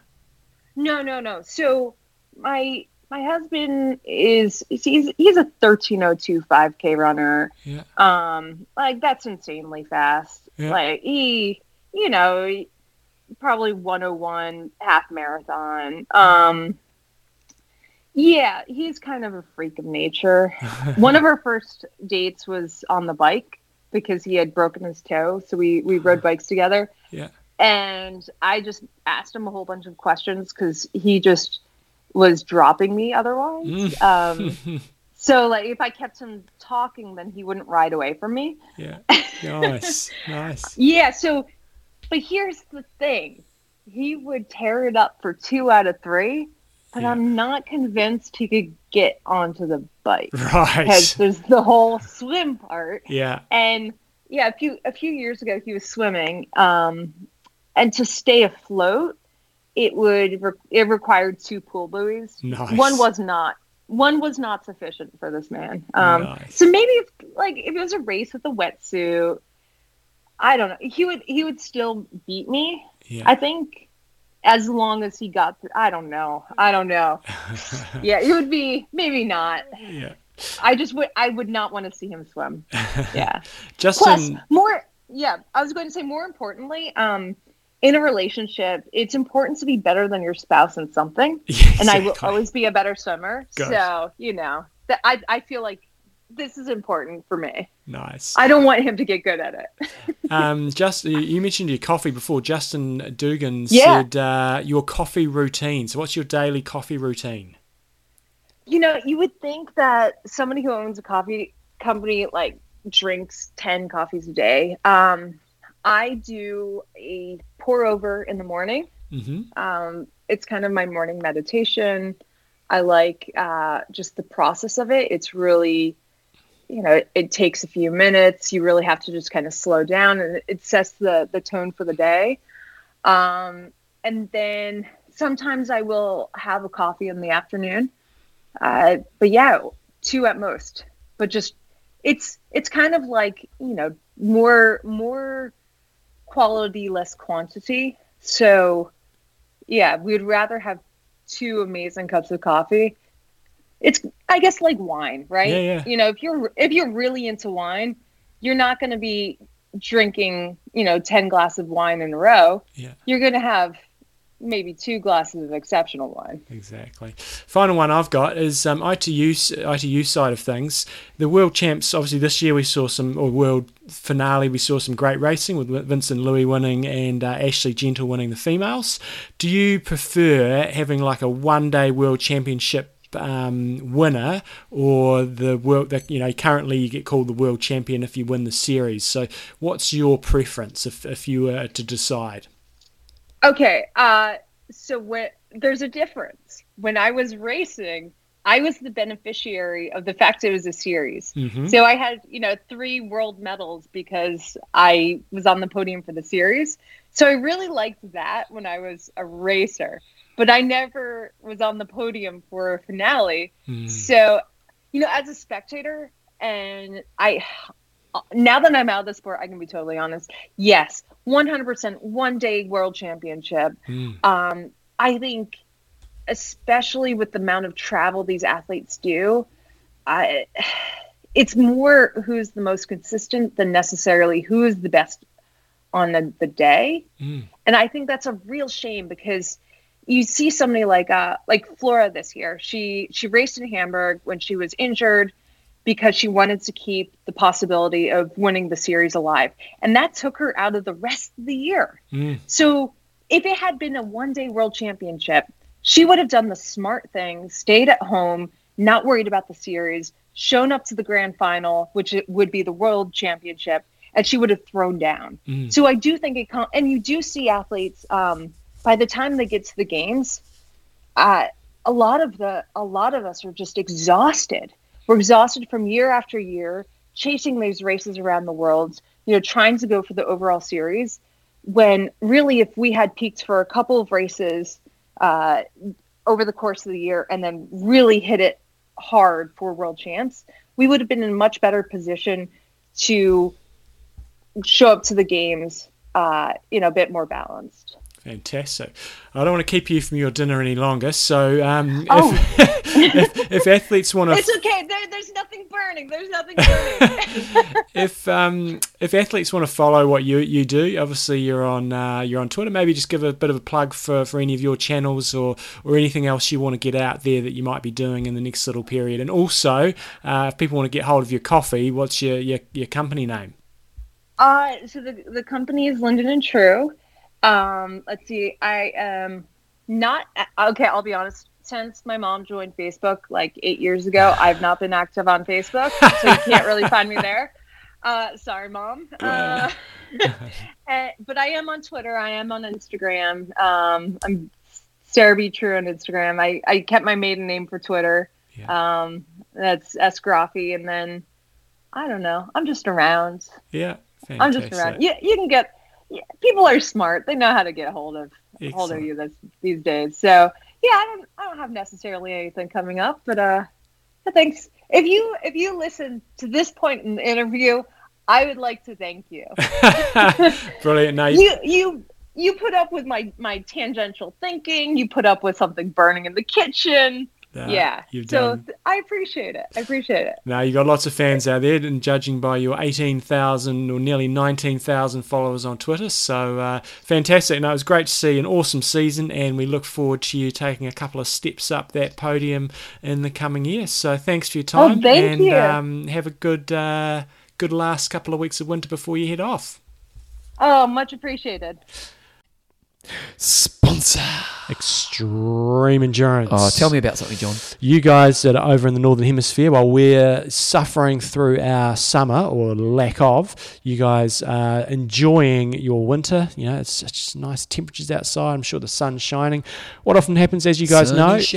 No, no, no. So my my husband is he's he's a thirteen oh two five k runner. Yeah. Um, like that's insanely fast. Yeah. Like he, you know, probably one oh one half marathon. Um, Yeah, he's kind of a freak of nature. One of our first dates was on the bike because he had broken his toe, so we we rode bikes together. Yeah. And I just asked him a whole bunch of questions because he just was dropping me otherwise. Mm. Um, so like if I kept him talking, then he wouldn't ride away from me. Yeah. Nice. nice. Yeah. So, but here's the thing: he would tear it up for two out of three, but Yeah. I'm not convinced he could get onto the bike Right. because there's the whole swim part. Yeah. And yeah, a few a few years ago, he was swimming, um, and to stay afloat, it would re- it required two pool buoys. Nice. One was not. One was not sufficient for this man. Um, Nice. So maybe if like if it was a race with a wetsuit, I don't know. He would he would still beat me. Yeah. I think as long as he got. Th- I don't know. I don't know. Yeah, it would be maybe not. yeah. I just would. I would not want to see him swim. Yeah. Plus, Justin. more. Yeah, I was going to say more importantly. Um, in a relationship, it's important to be better than your spouse in something and I will always be a better swimmer. Good. So you know that I I feel like this is important for me. Nice. I don't want him to get good at it. Um, just you- you mentioned your coffee before. Justin Dugan Yeah. said uh, your coffee routine. So, what's your daily coffee routine? You know, you would think that somebody who owns a coffee company like drinks ten coffees a day. Um, I do a pour over in the morning. hmm Um, it's kind of my morning meditation. I like uh, just the process of it. It's really, you know, it, it takes a few minutes. You really have to just kind of slow down, and it, it sets the the tone for the day. Um, and then sometimes I will have a coffee in the afternoon. Uh, but yeah, two at most. But just it's it's kind of like you know more more quality, less quantity. So yeah, we'd rather have two amazing cups of coffee. It's I guess like wine, right? Yeah, yeah. You know, if you're if you're really into wine, you're not going to be drinking, you know, 10 glasses of wine in a row. Yeah. You're going to have maybe two glasses of exceptional wine. Exactly. Final one I've got is um, ITU ITU side of things. The world champs. Obviously, this year we saw some or world finale. We saw some great racing with Vincent Luis winning and uh, Ashley Gentle winning the females. Do you prefer having like a one day world championship? Um, winner or the world that you know currently you get called the world champion if you win the series so what's your preference if, if you were to decide Okay, uh, so when there's a difference. When I was racing, I was the beneficiary of the fact it was a series. mm-hmm. So I had, you know, three world medals because I was on the podium for the series. So I really liked that when I was a racer, but I never was on the podium for a finale. Mm. So, you know, as a spectator, and I, now that I'm out of the sport, I can be totally honest. Yes, 100% one day world championship. Mm. Um, I think, especially with the amount of travel these athletes do, I, it's more who's the most consistent than necessarily who is the best on the, the day. Mm. And I think that's a real shame because you see somebody like uh like Flora this year. She she raced in Hamburg when she was injured because she wanted to keep the possibility of winning the series alive. And that took her out of the rest of the year. Mm. So if it had been a one day world championship, she would have done the smart thing, stayed at home, not worried about the series, shown up to the grand final, which it would be the world championship, and she would have thrown down. Mm. So I do think it, com- and you do see athletes um, by the time they get to the games, uh, a lot of the a lot of us are just exhausted. We're exhausted from year after year chasing these races around the world, you know, trying to go for the overall series. When really, if we had peaked for a couple of races uh, over the course of the year and then really hit it hard for world champs, we would have been in a much better position to show up to the games, uh, you know, a bit more balanced. Fantastic. I don't want to keep you from your dinner any longer. So, um, Oh. if, if, if athletes want to It's okay. There, there's nothing burning. There's nothing burning. if um, if athletes want to follow what you you do, obviously you're on uh, you're on Twitter. Maybe just give a bit of a plug for, for any of your channels or or anything else you want to get out there that you might be doing in the next little period. And also, uh, if people want to get hold of your coffee, what's your your, your company name? uh, so the the company is Linden and True. Um, let's see. I am not okay. I'll be honest. Since my mom joined Facebook like eight years ago, I've not been active on Facebook, so you can't really find me there. Uh, sorry, mom. Uh, eh, but I am on Twitter. I am on Instagram. Um, I'm Sarah B. True on Instagram. I, I kept my maiden name for Twitter. Um, that's S. Groffy. And then I don't know. I'm just around. Yeah, I'm just around. You, you can get yeah, people are smart. They know how to get a hold of hold of you this, these days. So yeah, I don't I don't have necessarily anything coming up, but uh, thanks. If you if you listen to this point in the interview, I would like to thank you. Brilliant. You, you you you put up with my my tangential thinking. You put up with something burning in the kitchen. Yeah. you've so done. I appreciate it. I appreciate it. Now you've got lots of fans out there, and judging by your 18,000 or nearly 19,000 followers on Twitter, so uh, fantastic. No, it was great to see an awesome season, and we look forward to you taking a couple of steps up that podium in the coming year. So thanks for your time, Oh, thank and you. Um, have a good uh, good last couple of weeks of winter before you head off. Oh, much appreciated. Sponsor. Extreme endurance. Oh, tell me about something, John. you guys that are over in the northern hemisphere while we're suffering through our summer or lack of you guys are enjoying your winter you know it's such nice temperatures outside i'm sure the sun's shining what often happens as you guys Sun know is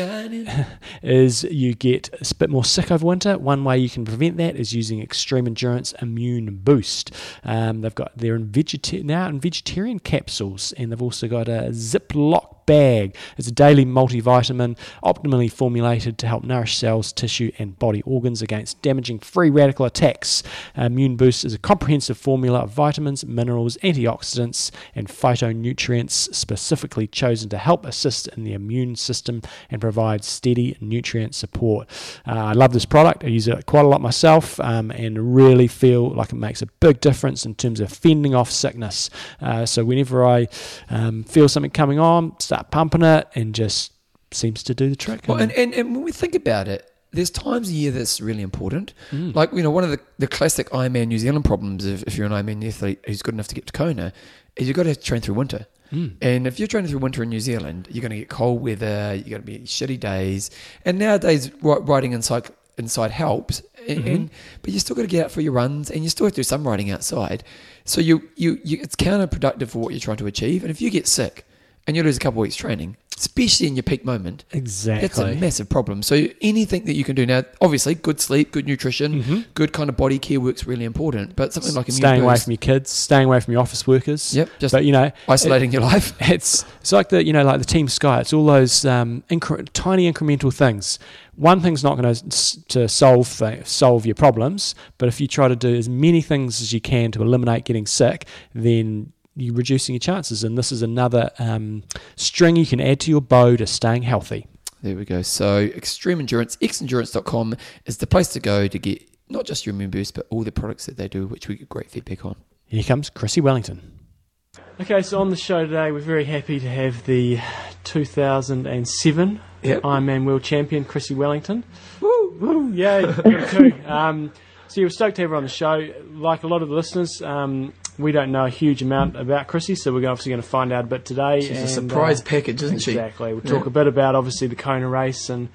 is you get a bit more sick over winter. One way you can prevent that is using Extreme Endurance Immune Boost. Um, they've got they're in vegeta- now in vegetarian capsules, and they've also got a Ziploc bag. It's a daily multivitamin, optimally formulated to help nourish cells, tissue, and body organs against damaging free radical attacks. Immune Boost is a comprehensive formula of vitamins, minerals, antioxidants, and phytonutrients specifically chosen to help assist in the immune system and provide steady nutrient support. Uh, I love this product. I use it quite a lot myself um, and really feel like it makes a big difference in terms of fending off sickness. Uh, so whenever I um, feel something coming on, start pumping it and just seems to do the trick. Well, and, and, and when we think about it, there's times a year that's really important. Mm. Like, you know, one of the, the classic Ironman New Zealand problems, if, if you're an Ironman athlete who's good enough to get to Kona, is you've got to train through winter. Mm. And if you're training through winter in New Zealand, you're going to get cold weather, you're going to be shitty days. And nowadays, riding inside inside helps. And, Mm-hmm. and but you still got to get out for your runs, and you still have to do some riding outside. So you, you you it's counterproductive for what you're trying to achieve. And if you get sick and you lose a couple of weeks training, especially in your peak moment, exactly. that's a massive problem. So anything that you can do now, obviously, good sleep, good nutrition, Mhm. good kind of body care work's really important. But something like staying away boost- from your kids, staying away from your office workers. Yep, just but you know, isolating your life. it's it's like the you know like the Team Sky. It's all those um, incre- tiny incremental things. One thing's not going to to solve th- solve your problems, but if you try to do as many things as you can to eliminate getting sick, then you're reducing your chances. And this is another um, string you can add to your bow to staying healthy. There we go. So extreme endurance, xendurance.com is the place to go to get not just your immune boost, but all the products that they do, which we get great feedback on. Here comes Chrissie Wellington. Okay, so on the show today, we're very happy to have the 2007 Yep. Ironman World Champion, Chrissie Wellington. Woo! Woo! Yay! got. Um, so you're stoked to have her on the show. Like a lot of the listeners, um, we don't know a huge amount about Chrissie, so we're obviously going to find out a bit today. She's a surprise uh, package, isn't she? Exactly. We'll Yeah. talk a bit about obviously the Kona race and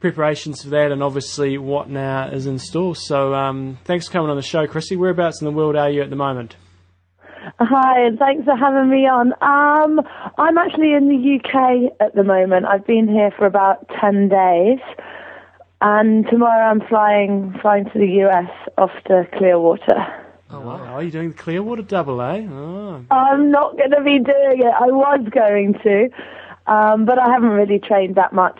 preparations for that, and obviously what now is in store. So um, thanks for coming on the show, Chrissie. Whereabouts in the world are you at the moment? Hi, and thanks for having me on. Um, I'm actually in the UK at the moment. I've been here for about 10 days. And tomorrow I'm flying flying to the US off to Clearwater. Oh, wow. Are you're doing the Clearwater double, eh? Oh. I'm not going to be doing it. I was going to, um, but I haven't really trained that much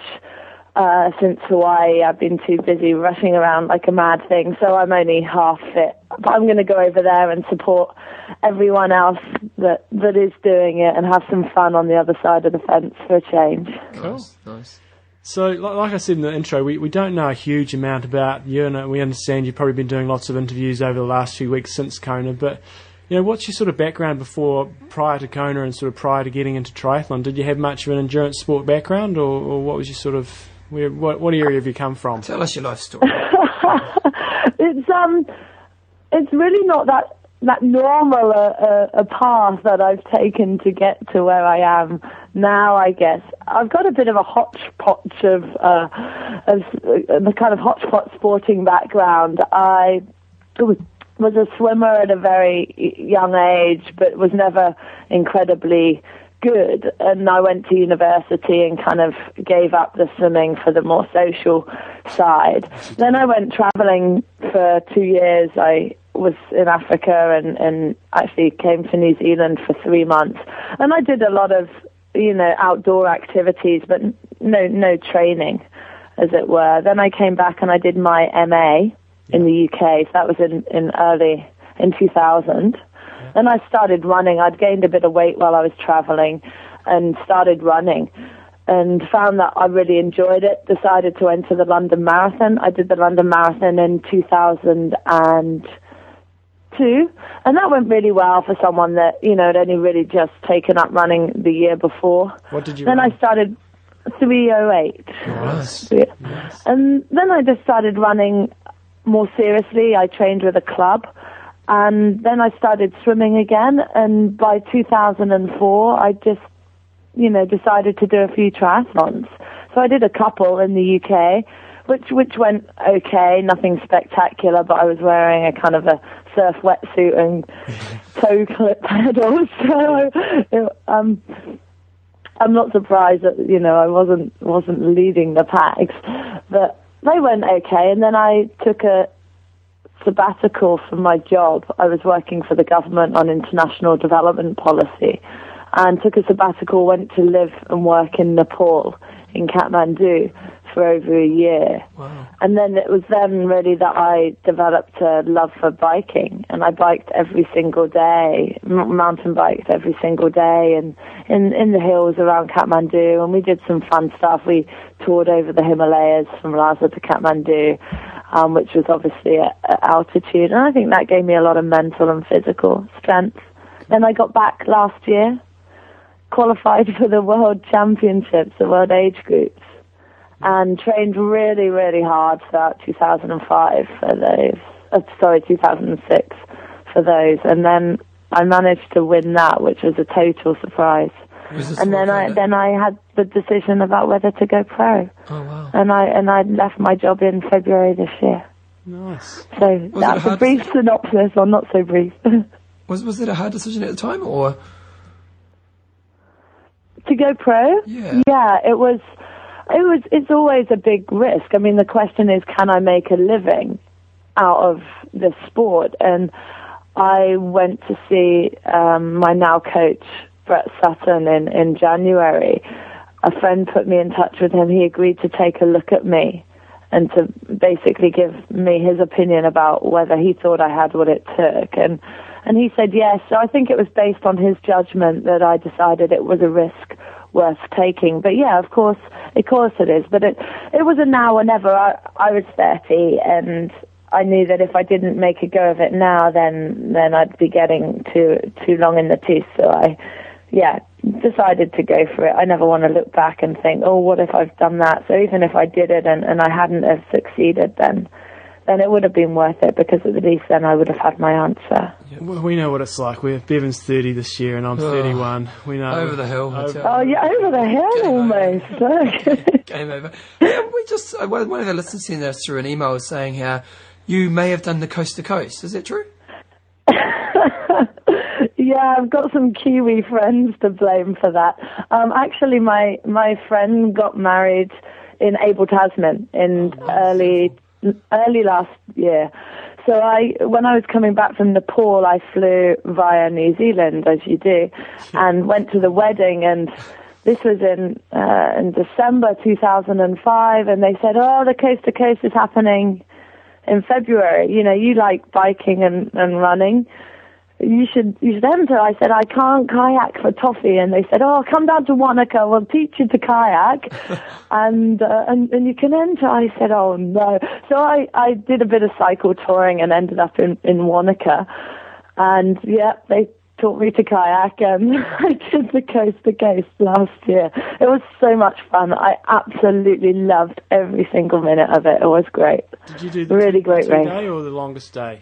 uh, since Hawaii. I've been too busy rushing around like a mad thing, so I'm only half fit. But I'm going to go over there and support everyone else that that is doing it and have some fun on the other side of the fence for a change. Nice, nice. So, like I said in the intro, we, we don't know a huge amount about you, and we understand you've probably been doing lots of interviews over the last few weeks since Kona. But, you know, what's your sort of background before, prior to Kona, and sort of prior to getting into triathlon? Did you have much of an endurance sport background, or, or what was your sort of where, what, what area have you come from? Tell us your life story. it's um, it's really not that that normal a, a, a path that I've taken to get to where I am now. I guess I've got a bit of a hodgepodge of uh, of uh, kind of hodgepodge sporting background. I was was a swimmer at a very young age, but was never incredibly good. And I went to university and kind of gave up the swimming for the more social side. Then I went traveling for two years. I was in Africa and, and actually came to New Zealand for three months. And I did a lot of, you know, outdoor activities, but no, no training, as it were. Then I came back and I did my MA in the UK. So that was in, in early, in 2000. Then I started running. I'd gained a bit of weight while I was traveling and started running and found that I really enjoyed it. Decided to enter the London Marathon. I did the London Marathon in 2000 and that went really well for someone that, you know, had only really just taken up running the year before. What did you Then run? I started 308. nice. Yeah. And then I just started running more seriously. I trained with a club. And then I started swimming again. And by 2004, I just, you know, decided to do a few triathlons. So I did a couple in the UK, which, which went okay, nothing spectacular, but I was wearing a kind of a surf wetsuit and toe clip pedals. So, it, um, I'm not surprised that you know I wasn't wasn't leading the packs, but they went okay. And then I took a sabbatical from my job. I was working for the government on international development policy, and took a sabbatical. Went to live and work in Nepal, in Kathmandu, for over a year. Wow. And then it was then really that I developed a love for biking, and I biked every single day, mountain biked every single day, and in in the hills around Kathmandu, and we did some fun stuff. We toured over the Himalayas from Lhasa to Kathmandu, um, which was obviously at, at altitude, and I think that gave me a lot of mental and physical strength. Then I got back last year, qualified for the World Championships, the World Age Groups and trained really, really hard throughout 2005 for those. Uh, sorry, 2006 for those, and then I managed to win that, which was a total surprise. Was And then I then I had the decision about whether to go pro, Oh wow. and I and I left my job in February this year. Nice. So it that's a hard- brief synopsis, or not so brief. Was was it a hard decision at the time, or to go pro? Yeah. Yeah, it was. It was. It's always a big risk. I mean, the question is, can I make a living out of this sport? And I went to see um, my now coach Brett Sutton in in January. A friend put me in touch with him. He agreed to take a look at me and to basically give me his opinion about whether he thought I had what it took. And and he said yes. So I think it was based on his judgment that I decided it was a risk worth taking. But yeah, of course, of course it is. But it it was a now or never. I I was thirty and. I knew that if I didn't make a go of it now, then then I'd be getting too too long in the tooth. So I, yeah, decided to go for it. I never want to look back and think, oh, what if I've done that? So even if I did it and, and I hadn't have succeeded, then then it would have been worth it because at least then I would have had my answer. Well, we know what it's like. We're Bevan's 30 this year, and I'm 31. We know. over the hill? I Over- tell Oh, yeah, over the hill Game over. almost. Look. Game over. We just uh, one one of our listeners sent us through an email saying how you may have done the coast to coast. Is that true? yeah, I've got some Kiwi friends to blame for that. Um, actually, my my friend got married in Abel Tasman in early early last year. So I, when I was coming back from Nepal, I flew via New Zealand, as you do, and went to the wedding and. This was in uh, in December 2005, and they said, "Oh, the coast to coast is happening in February. You know, you like biking and, and running." You should you should enter. I said I can't kayak for toffee, and they said, oh, come down to Wanaka, we'll teach you to kayak, and, uh, and and you can enter. I said, oh no. So I I did a bit of cycle touring and ended up in in Wanaka, and yeah, they taught me to kayak, and I did the coast to coast last year. It was so much fun. I absolutely loved every single minute of it. It was great. Did you do the Really great race. day or the longest day?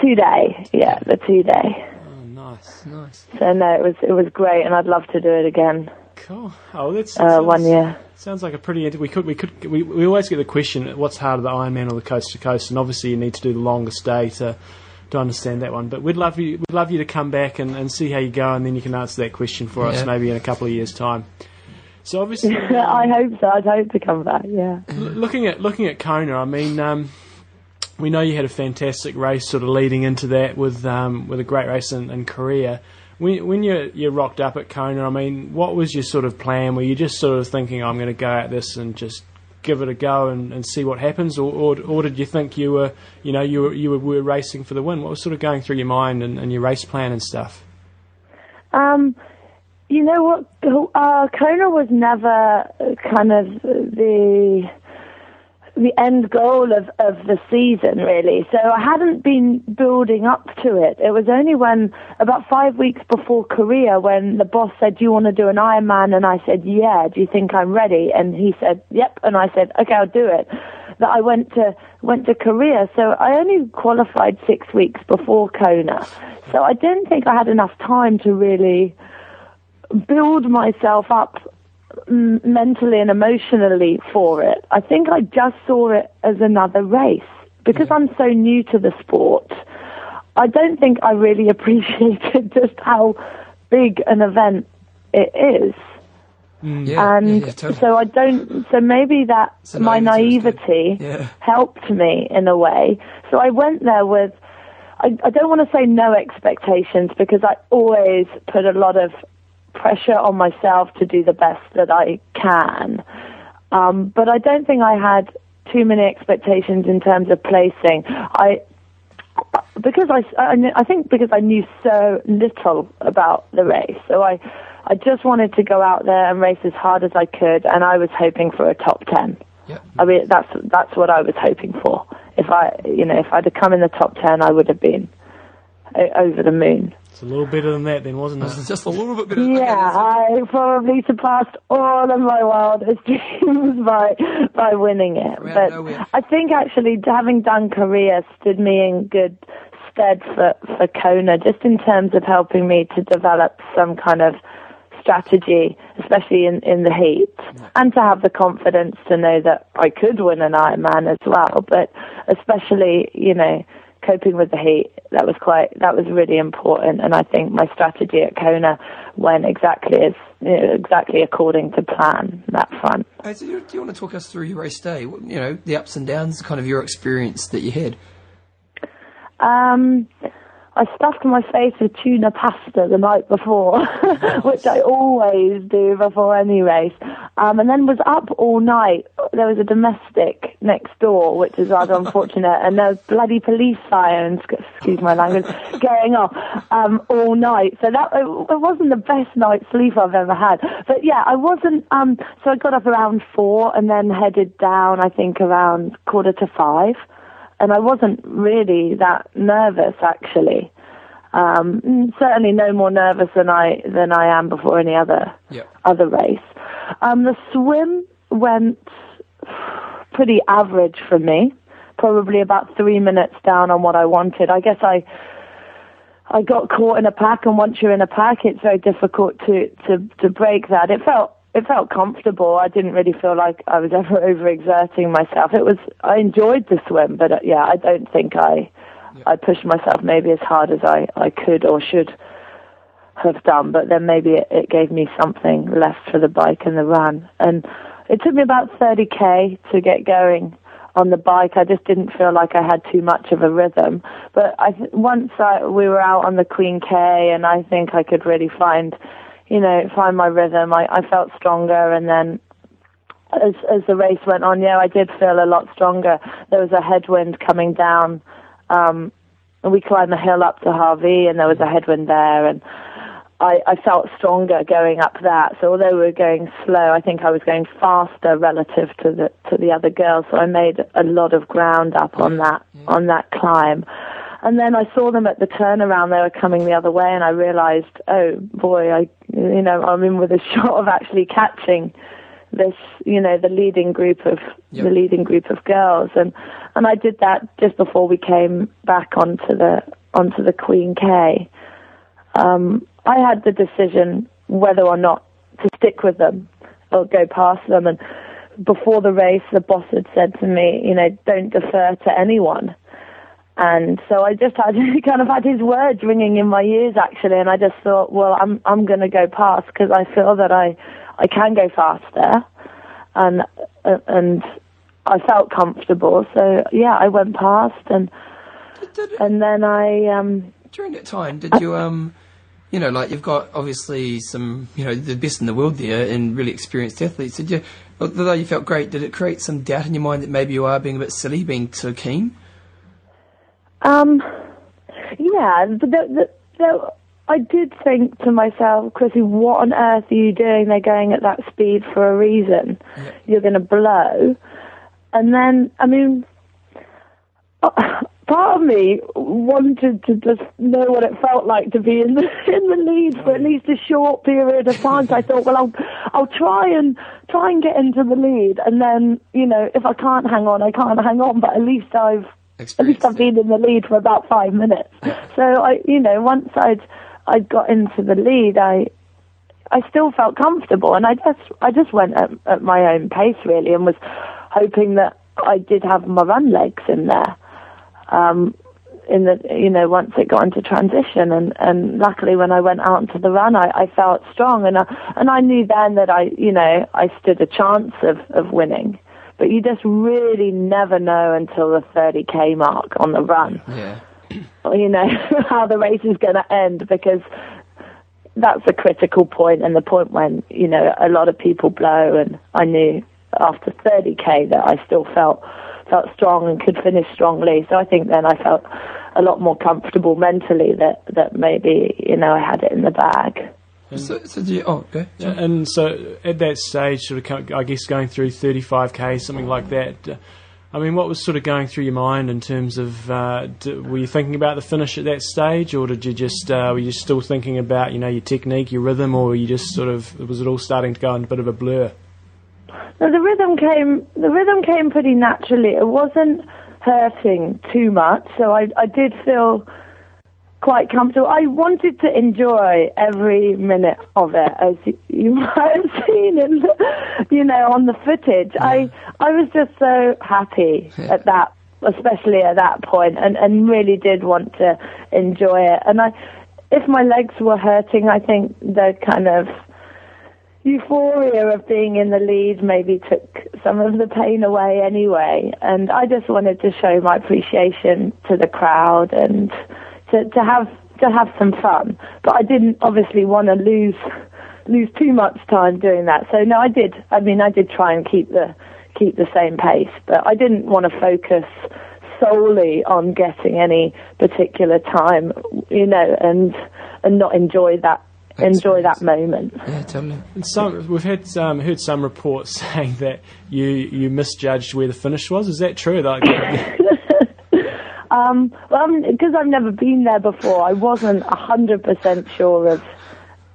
Two day, yeah, the two day. Oh, nice. Nice. So no, it was it was great, and I'd love to do it again. Cool. Oh, that's Uh, sounds- one year. Sounds like a pretty. We could. We could. We, we always get the question: What's harder, the Ironman or the coast to coast? And obviously, you need to do the longest day to to understand that one. But we'd love you. We'd love you to come back and, and see how you go, and then you can answer that question for us maybe in a couple of years' time. So obviously, I hope so. I'd hope to come back. Yeah. L- looking at looking at Kona, I mean, um, we know you had a fantastic race, sort of leading into that with um, with a great race in, in Korea. When when you you rocked up at Kona, I mean, what was your sort of plan? Were you just sort of thinking, I'm going to go at this and just give it a go and, and see what happens, or, or or did you think you were, you know, you were you were, were racing for the win? What was sort of going through your mind and, and your race plan and stuff? Um, you know what? Uh, Kona was never kind of the the end goal of, of the season, really. So I hadn't been building up to it. It was only when, about five weeks before Korea, when the boss said, Do you want to do an Ironman? And I said, Yeah, do you think I'm ready? And he said, Yep. And I said, Okay, I'll do it. That I went to, went to Korea. So I only qualified six weeks before Kona. So I didn't think I had enough time to really build myself up m- mentally and emotionally for it. I think I just saw it as another race because I'm so new to the sport. I don't think I really appreciated just how big an event it is. Yeah, and yeah, yeah, totally. so I don't. So maybe that So my naivety Yeah. helped me in a way. So I went there with. I, I don't want to say no expectations because I always put a lot of pressure on myself to do the best that I can. Um, but I don't think I had too many expectations in terms of placing. I because I, I, I think because I knew so little about the race, so I, I just wanted to go out there and race as hard as I could, and I was hoping for a top ten. Yep. I mean, that's that's what I was hoping for. If I, you know, if I'd have come in the top ten, I would have been over the moon. It's a little better than that, then, wasn't it? it? is just a little bit better. Yeah, I probably surpassed all of my wildest dreams by by winning it. Around but nowhere. I think actually having done Korea stood me in good stead for for Kona, just in terms of helping me to develop some kind of strategy, especially in in the heat, and to have the confidence to know that I could win an Ironman as well. But especially, you know coping with the heat that was quite that was really important and I think my strategy at Kona went exactly as you know, exactly according to plan that front. Hey, so do, you, do you want to talk us through your race day? You know, the ups and downs, kind of your experience that you had. Um I stuffed my face with tuna pasta the night before, which I always do before any race. Um, and then was up all night. There was a domestic next door, which is rather unfortunate, and there was bloody police sirens, excuse my language, going off um, all night. So that it, wasn't the best night's sleep I've ever had. But yeah, I wasn't. Um, so I got up around four and then headed down. I think around quarter to five and I wasn't really that nervous actually. Um, mm, certainly no more nervous than I than I am before any other other race. Um, the swim went pretty average for me, probably about three minutes down on what I wanted. I guess I I got caught in a pack, and once you're in a pack, it's very difficult to to to break that. It felt it felt comfortable. I didn't really feel like I was ever overexerting myself. It was I enjoyed the swim, but uh, yeah, I don't think I I pushed myself maybe as hard as I I could or should have done. But then maybe it, it gave me something left for the bike and the run, and it took me about 30k to get going on the bike. I just didn't feel like I had too much of a rhythm. But I th- once I, we were out on the Queen K, and I think I could really find, you know, find my rhythm. I, I felt stronger, and then as as the race went on, yeah, I did feel a lot stronger. There was a headwind coming down, um, and we climbed the hill up to Hawi, and there was a headwind there, and I, I felt stronger going up that. So although we were going slow, I think I was going faster relative to the to the other girls. So I made a lot of ground up on that on that climb. And then I saw them at the turnaround. They were coming the other way, and I realized, oh boy, I you know I'm in with a shot of actually catching this you know the leading group of Yep. the leading group of girls and and I did that just before we came back onto the onto the Queen K um, I had the decision whether or not to stick with them or go past them. And before the race, the boss had said to me, you know, don't defer to anyone. And so I just had kind of had his words ringing in my ears actually, and I just thought, well, I'm I'm going to go past because I feel that I I can go faster, and uh, and I felt comfortable. So yeah, I went past, and and then I um During that time, did you um, you know, like you've got obviously some, you know, the best in the world there and really experienced athletes. Did you, although you felt great, did it create some doubt in your mind that maybe you are being a bit silly, being so keen? Um, yeah, the, the, the, I did think to myself, Chrissie, what on earth are you doing? They're going at that speed for a reason. Yeah. You're going to blow. And then, I mean, uh, part of me wanted to just know what it felt like to be in the, in the lead for at least a short period of time. So I thought, well, I'll, I'll try and try and get into the lead, and then, you know, if I can't hang on, I can't hang on. But at least I've at least I've been in the lead for about five minutes. So I, you know, once I'd I'd got into the lead, I I still felt comfortable, and I just I just went at, at my own pace really, and was hoping that I did have my run legs in there. Um, in the you know once it got into transition, and and luckily when I went out into the run, I, I felt strong, and I, and I knew then that I you know I stood a chance of of winning. But you just really never know until the 30k mark on the run. Yeah. you know how the race is going to end because that's a critical point and the point when you know a lot of people blow and I knew after 30k that I still felt felt strong and could finish strongly. So I think then I felt a lot more comfortable mentally that that maybe you know I had it in the bag So, so do you, oh, okay. Yeah, And so at that stage, sort of, I guess going through 35k, something like that. uh, I mean, what was sort of going through your mind in terms of, uh, d- were you thinking about the finish at that stage, or did you just, uh, were you still thinking about, you know, your technique, your rhythm, or were you just sort of, was it all starting to go in a bit of a blur? No, the rhythm came. The rhythm came pretty naturally. It wasn't hurting too much, so I I did feel quite comfortable. I wanted to enjoy every minute of it, as you, might have seen in, the, you know, on the footage. I I was just so happy at that, especially at that point, and and really did want to enjoy it. And I, if my legs were hurting, I think the kind of euphoria of being in the lead maybe took some of the pain away anyway. And I just wanted to show my appreciation to the crowd and to, to have to have some fun. But I didn't obviously want to lose lose too much time doing that. So no, I did. I mean, I did try and keep the keep the same pace, but I didn't want to focus solely on getting any particular time, you know, and and not enjoy that enjoy that moment. Yeah, totally. And some, we've had um, heard some reports saying that you you misjudged where the finish was. Is that true? Like, Um, well, because I've never been there before, I wasn't a hundred percent sure of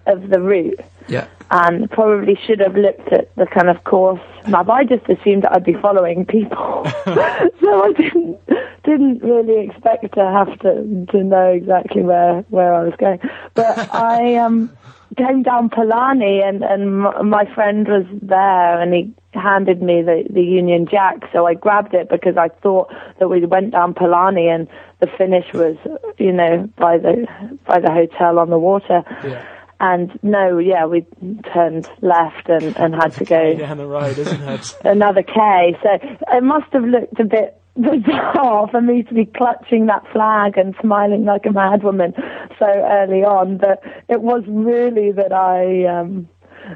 of the route, Yeah. and probably should have looked at the kind of course map. I just assumed that I'd be following people, so I didn't didn't really expect to have to to know exactly where where I was going. But I um came down Palani, and and my friend was there, and he handed me the the Union Jack. So I grabbed it because I thought that we went down Palani, and the finish was you know by the by the hotel on the water. yeah, And no, yeah, we turned left and, and had to go down the road, isn't it? another K. So it must have looked a bit bizarre for me to be clutching that flag and smiling like a madwoman so early on. But it was really that I um,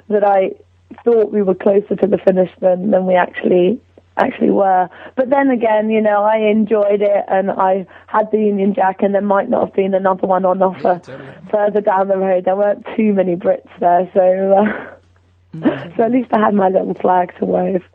that I thought we were closer to the finish than than we actually actually were. But then again, you know, I enjoyed it and I had the Union Jack and there might not have been another one on offer totally. further down the road. There weren't too many Brits there, so uh, Mm. so at least I had my little flag to wave.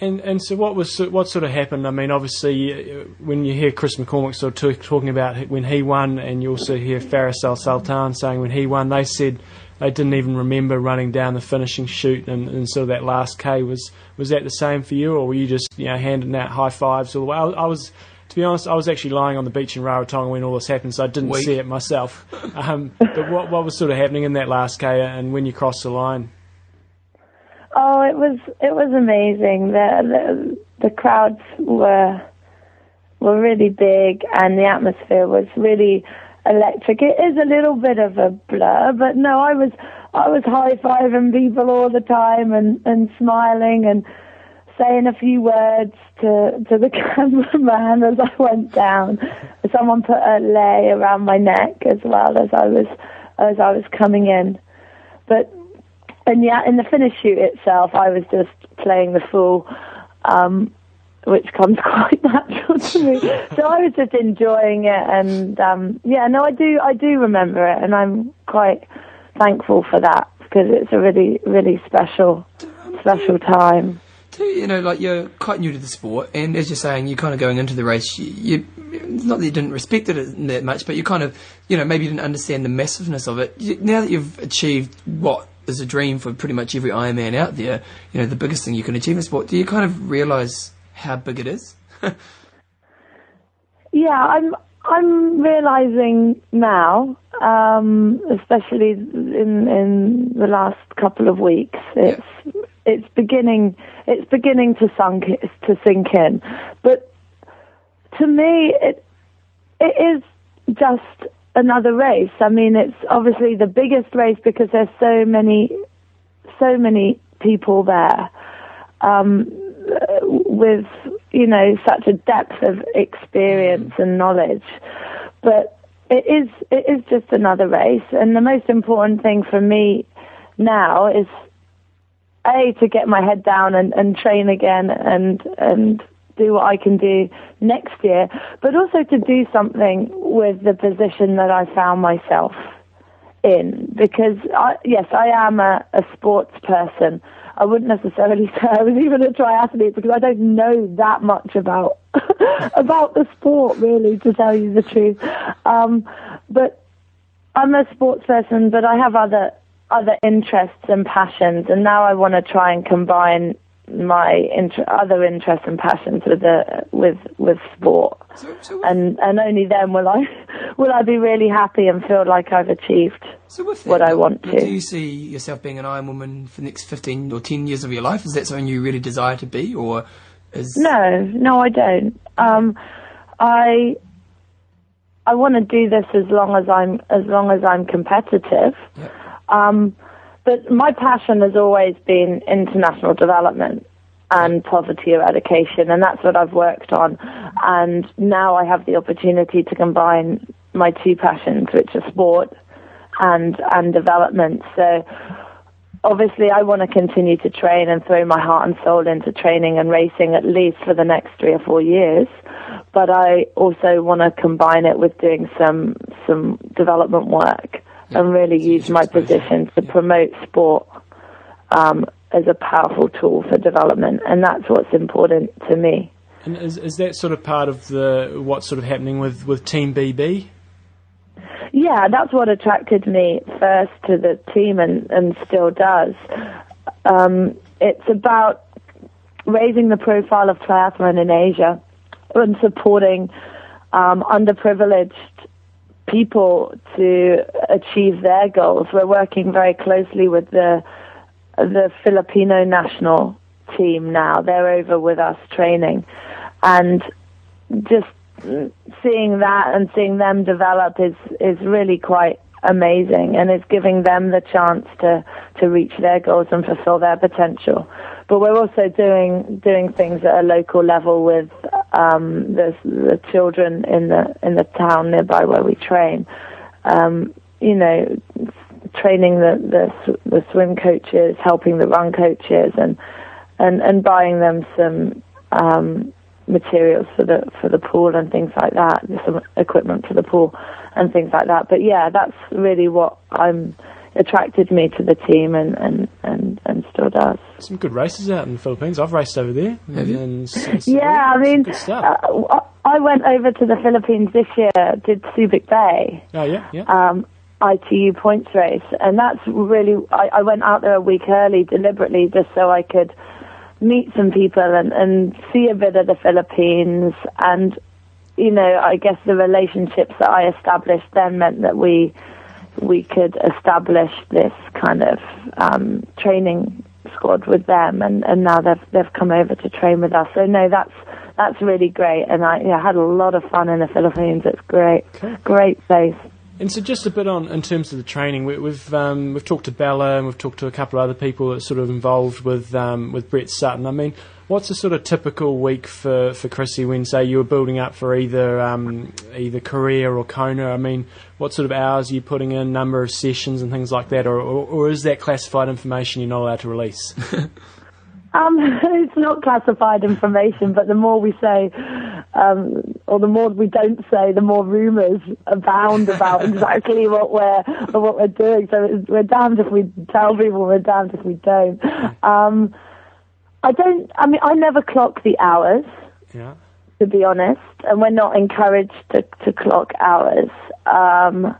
And and so what was what sort of happened? I mean, obviously, uh, when you hear Chris McCormick sort of talking about when he won, and you also hear Faris Al Sultan saying when he won, they said they didn't even remember running down the finishing chute, and, and sort of that last K was was that the same for you, or were you just you know handing out high fives all the way? I, I was. To be honest, I was actually lying on the beach in Rarotonga when all this happened, so I didn't Weak. see it myself. Um, but what, what was sort of happening in that last K and when you crossed the line? Oh, it was it was amazing. The the, the crowds were were really big, and the atmosphere was really electric. It is a little bit of a blur, but no, I was I was high fiving people all the time and and smiling and saying a few words to to the cameraman as I went down. Someone put a lei around my neck as well as I was as I was coming in, but and yeah, in the finish chute itself, I was just playing the fool, um, which comes quite natural to me. so I was just enjoying it, and um, yeah, no, I do, I do remember it, and I'm quite thankful for that because it's a really, really special, special time. You know, like you're quite new to the sport, and as you're saying, you're kind of going into the race. You, you it's not that you didn't respect it that much, but you kind of, you know, maybe you didn't understand the massiveness of it. You, now that you've achieved what is a dream for pretty much every Ironman out there, you know, the biggest thing you can achieve in sport. Do you kind of realise how big it is? Yeah, I'm I'm realizing now, um, especially in in the last couple of weeks, it's it's beginning it's beginning to sunk to sink in. But to me, it it is just another race. I mean, it's obviously the biggest race because there's so many so many people there. Um, with you know such a depth of experience and knowledge but it is it is just another race and the most important thing for me now is a to get my head down and, and train again and and do what I can do next year but also to do something with the position that I found myself in because I, yes I am a, a sports person I wouldn't necessarily say I was even a triathlete because I don't know that much about about the sport, really, to tell you the truth. Um, but I'm a sports person, but I have other other interests and passions, and now I want to try and combine my inter- other interests and passions with the with with sport, So, so, and and only then will I will I be really happy and feel like I've achieved so what I want to. Do you see yourself being an Iron Woman for the next 15 or 10 years of your life? Is that something you really desire to be, or is No, no, I don't. Um, I I want to do this as long as I'm as long as I'm competitive. Yep. Um, but my passion has always been international development and poverty eradication, and that's what I've worked on. And now I have the opportunity to combine my two passions, which are sport and and development. So obviously I want to continue to train and throw my heart and soul into training and racing at least for the next three or four years. But I also want to combine it with doing some some development work and really use my position to promote sport um, as a powerful tool for development, and that's what's important to me. And is, is that sort of part of the what's sort of happening with, with Team TBB? Yeah, that's what attracted me first to the team and, and still does. Um, it's about raising the profile of triathlon in Asia and supporting um, underprivileged people to achieve their goals. We're working very closely with the the Filipino national team now. They're over with us training, and just seeing that and seeing them develop is is really quite amazing and is giving them the chance to to reach their goals and fulfill their potential. But we're also doing doing things at a local level with um, the the children in the in the town nearby where we train. Um, you know, training the, the the swim coaches, helping the run coaches, and and and buying them some um, materials for the for the pool and things like that, some equipment for the pool and things like that. But yeah, that's really what I'm attracted me to the team and, and, and, and still does. Some good races out in the Philippines. I've raced over there. Have you? And s- s- Yeah, I mean, stuff. uh, I went over to the Philippines this year, did Subic Bay, oh yeah, yeah. um, ITU points race, and that's really. I, I went out there a week early deliberately just so I could meet some people and, and see a bit of the Philippines, and you know, I guess the relationships that I established then meant that we we could establish this kind of um, training squad with them, and, and now they've they've come over to train with us. So no, that's that's really great, and I yeah, had a lot of fun in the Philippines. It's great, great place. And so, just a bit on in terms of the training, we, we've um, we've talked to Bella and we've talked to a couple of other people that are sort of involved with um, with Brett Sutton. I mean, what's a sort of typical week for, for Chrissie when say you were building up for either um, either Korea or Kona? I mean, what sort of hours are you putting in, number of sessions and things like that, or, or, or is that classified information you're not allowed to release? Um, it's not classified information, but the more we say, um, or the more we don't say, the more rumours abound about exactly what we're what we're doing. So it's, we're damned if we tell people, we're damned if we don't. Um, I don't. I mean, I never clock the hours, yeah. to be honest, and we're not encouraged to, to clock hours. Um,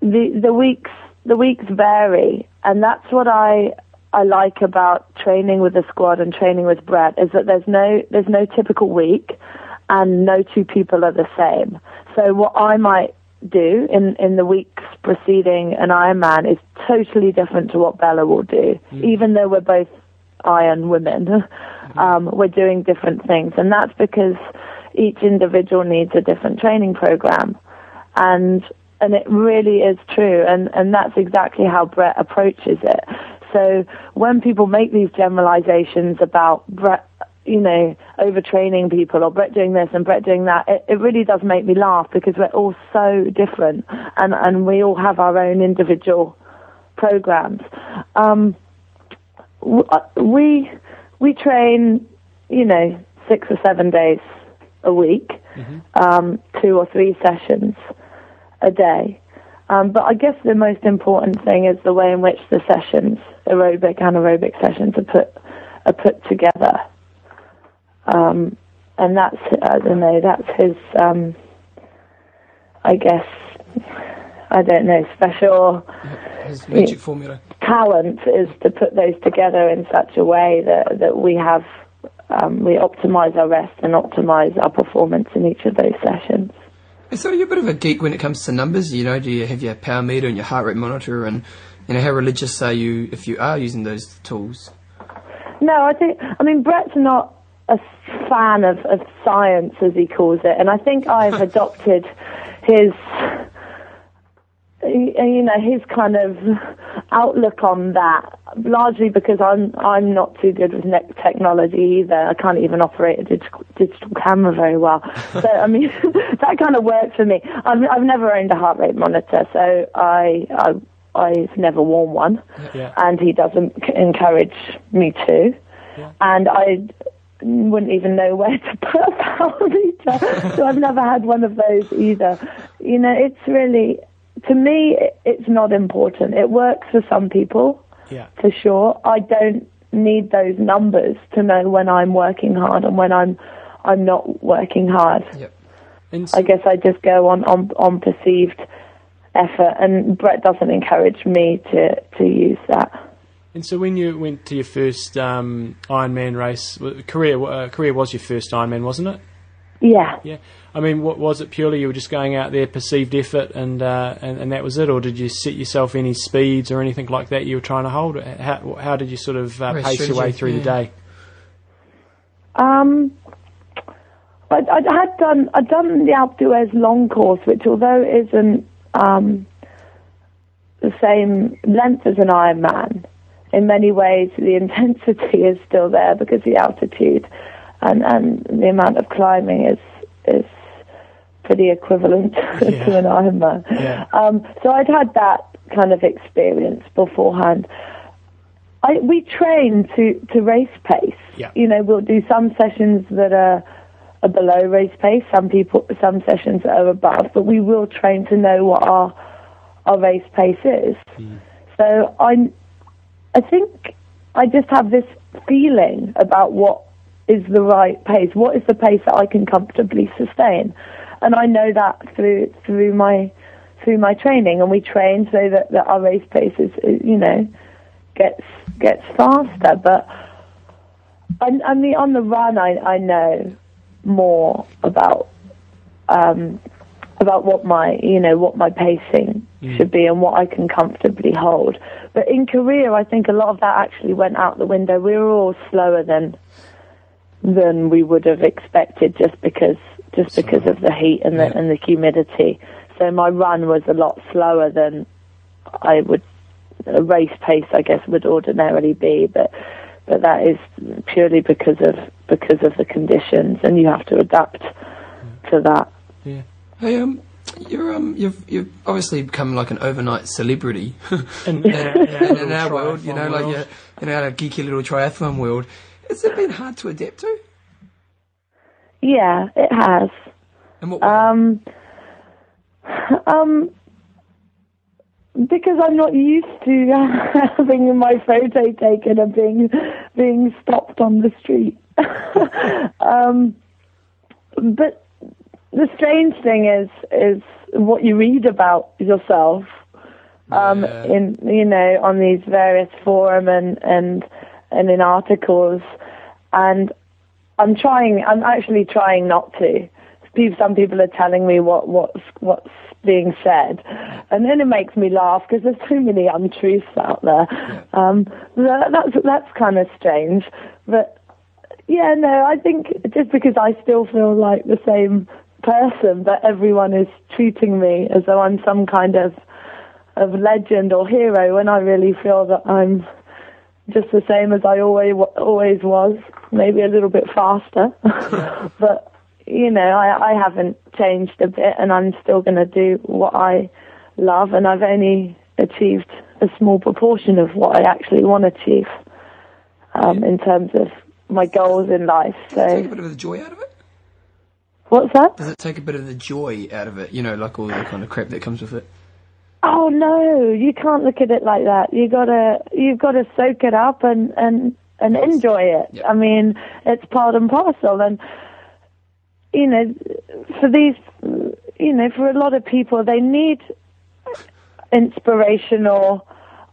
the the weeks the weeks vary, and that's what I I like about training with the squad and training with Brett is that there's no there's no typical week, and no two people are the same. So what I might do in in the weeks preceding an Ironman is totally different to what Bella will do, even though we're both Iron women. Um, we're doing different things, and that's because each individual needs a different training program, and and it really is true, and and that's exactly how Brett approaches it. So when people make these generalizations about Brett, you know, overtraining people or Brett doing this and Brett doing that, it, it really does make me laugh because we're all so different, and and we all have our own individual programs. Um, uh, we we train, you know, six or seven days a week, um, two or three sessions a day. Um, but I guess the most important thing is the way in which the sessions, aerobic and aerobic sessions, are put are put together. Um, and that's I don't know. That's his. Um, I guess I don't know. Special His magic formula. talent is to put those together in such a way that that we have um, we optimize our rest and optimize our performance in each of those sessions. So you're a bit of a geek when it comes to numbers. You know, do you have your power meter and your heart rate monitor, and you know how religious are you if you are using those tools? No, I think I mean Brett's not a fan of, of science as he calls it, and I think I've adopted his you know his kind of outlook on that largely because I'm I'm not too good with technology either. I can't even operate a digital, digital camera very well. So I mean that kind of works for me. I've I've never owned a heart rate monitor, so I I I've never worn one Yeah. and he doesn't encourage me to. Yeah. And I wouldn't even know where to put a power meter, so I've never had one of those either. You know, it's really, to me, it's not important. It works for some people, Yeah. for sure. I don't need those numbers to know when I'm working hard and when I'm I'm not working hard. Yep. So, I guess I just go on, on on perceived effort, and Brett doesn't encourage me to to use that. and so when you went to your first um, Ironman race, Korea, uh, Korea was your first Ironman, wasn't it? Yeah. Yeah. I mean, what was it purely? You were just going out there, perceived effort, and, uh, and and that was it, or did you set yourself any speeds or anything like that you were trying to hold? How, how did you sort of uh, Race pace your way strategy, through the day? Um, I, I had done I'd done the Alpe d'Huez long course, which although isn't um, the same length as an Ironman. In many ways, the intensity is still there because the altitude and, and the amount of climbing is is pretty equivalent Yeah. to an Ironman. Yeah. Um, so I'd had that kind of experience beforehand. I, we train to, to race pace. Yeah. You know, we'll do some sessions that are, are below race pace, some people, some sessions are above, but we will train to know what our, our race pace is. So I, I think I just have this feeling about what is the right pace. What is the pace that I can comfortably sustain? And I know that through through my through my training, and we train so that, that our race pace is, you know gets gets faster. But I, I mean, on the run, I I know more about um, about what my you know what my pacing should be and what I can comfortably hold. But in Korea, I think a lot of that actually went out the window. We were all slower than than we would have expected, just because just because of the heat and the Yeah. and the humidity. So my run was a lot slower than I would a race pace, I guess, would ordinarily be. But but that is purely because of because of the conditions, and you have to adapt to that. Yeah. Hey, um, you're um, you've you've obviously become like an overnight celebrity In, in, in, in, in our world. You know, triathlon like world. you're, in our geeky little triathlon world. Has it been hard to adapt to? Yeah, it has. And what? Um, um, because I'm not used to having my photo taken and being being stopped on the street. um, but the strange thing is is what you read about yourself um, Yeah. in you know on these various forum and and and in articles, and I'm trying. I'm actually trying not to. Some people are telling me what what's what's being said, and then it makes me laugh because there's so many untruths out there. Um, that, that's that's kind of strange, but yeah, no, I think just because I still feel like the same person, but everyone is treating me as though I'm some kind of of legend or hero, when I really feel that I'm just the same as I always always was, maybe a little bit faster. but you know, I I haven't changed a bit, and I'm still going to do what I love, and I've only achieved a small proportion of what I actually want to achieve um, in terms of my goals in life. It take a So, bit of the joy out of it? what's that? Does it take a bit of the joy out of it? You know, like all the kind of crap that comes with it. Oh no, you can't look at it like that. You gotta, you've got to soak it up and and and enjoy it. Yeah. I mean, it's part and parcel, and you know, for these, you know, for a lot of people, they need inspirational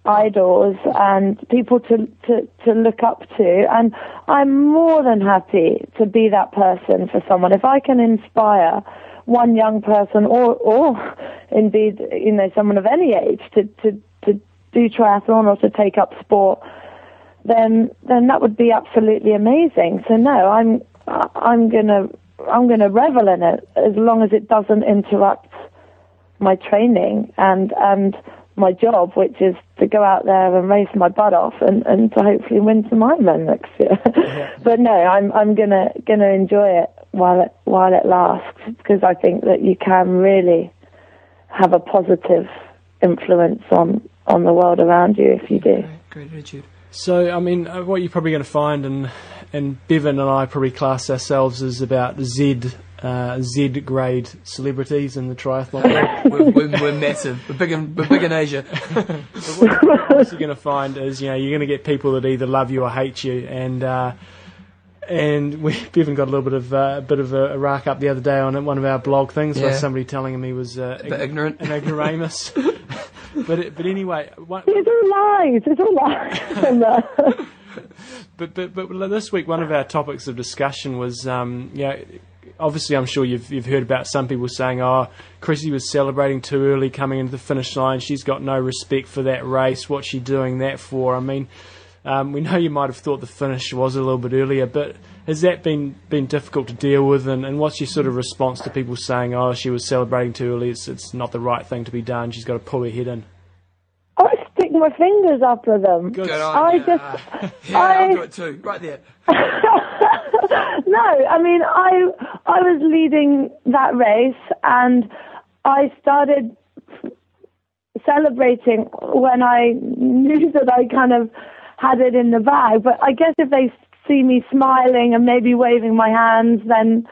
idols and people to, to, to look up to. And I'm more than happy to be that person for someone. If I can inspire one young person or, or indeed, you know, someone of any age to, to, to do triathlon or to take up sport, then, then that would be absolutely amazing. So no, I'm, I'm gonna, I'm gonna revel in it as long as it doesn't interrupt my training and and my job, which is to go out there and race my butt off and, and to hopefully win some Ironman next year. but no, I'm I'm gonna gonna enjoy it while it while it lasts because I think that you can really have a positive influence on on the world around you if you do. Great attitude. So, I mean, uh, what you're probably going to find, and and Bevan and I probably class ourselves as about Z uh, Z grade celebrities in the triathlon. we're, we're, we're massive. We're big in, we're big in Asia. What you're going to find is, you know, you're going to get people that either love you or hate you, and uh, and we even got a little bit of uh, a bit of a, a rack up the other day on one of our blog things by somebody telling him he was uh, bit ignorant. an ignoramus. but it- but anyway, one, It's all lies. It's all lies. Uh, But, but but this week, one of our topics of discussion was, um, you know, obviously, I'm sure you've you've heard about some people saying, "Oh, Chrissie was celebrating too early coming into the finish line. She's got no respect for that race. What's she doing that for?" I mean, um, we know you might have thought the finish was a little bit earlier, but has that been been difficult to deal with? And, and what's your sort of response to people saying, "Oh, she was celebrating too early. It's it's not the right thing to be done. She's got to pull her head in." I was sticking my fingers up after them. Good. Good on I ya. just, Yeah, I- I'll do it too. Right there. no, I mean, I I was leading that race, and I started celebrating when I knew that I kind of had it in the bag. But I guess if they see me smiling and maybe waving my hands, then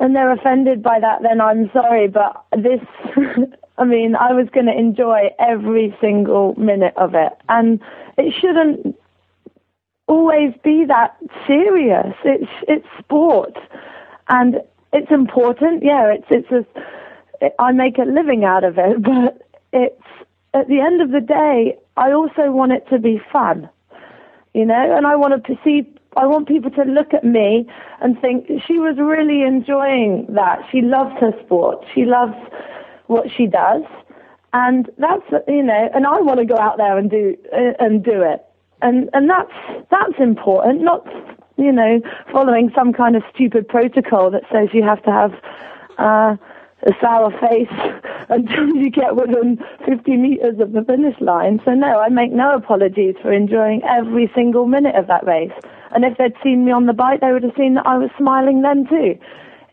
and they're offended by that, then I'm sorry. But this, I mean, I was going to enjoy every single minute of it, and it shouldn't always be that serious. It's it's sport, and it's important. Yeah, it's it's a. I make a living out of it, but it's at the end of the day, I also want it to be fun, you know, and I want to see. I want people to look at me and think she was really enjoying that. She loves her sport. She loves what she does, and that's you know. And I want to go out there and do uh, and do it and and that's that's important. Not you know following some kind of stupid protocol that says you have to have uh, a sour face until you get within 50 meters of the finish line. So no, I make no apologies for enjoying every single minute of that race. And if they'd seen me on the bike, they would have seen that I was smiling then too,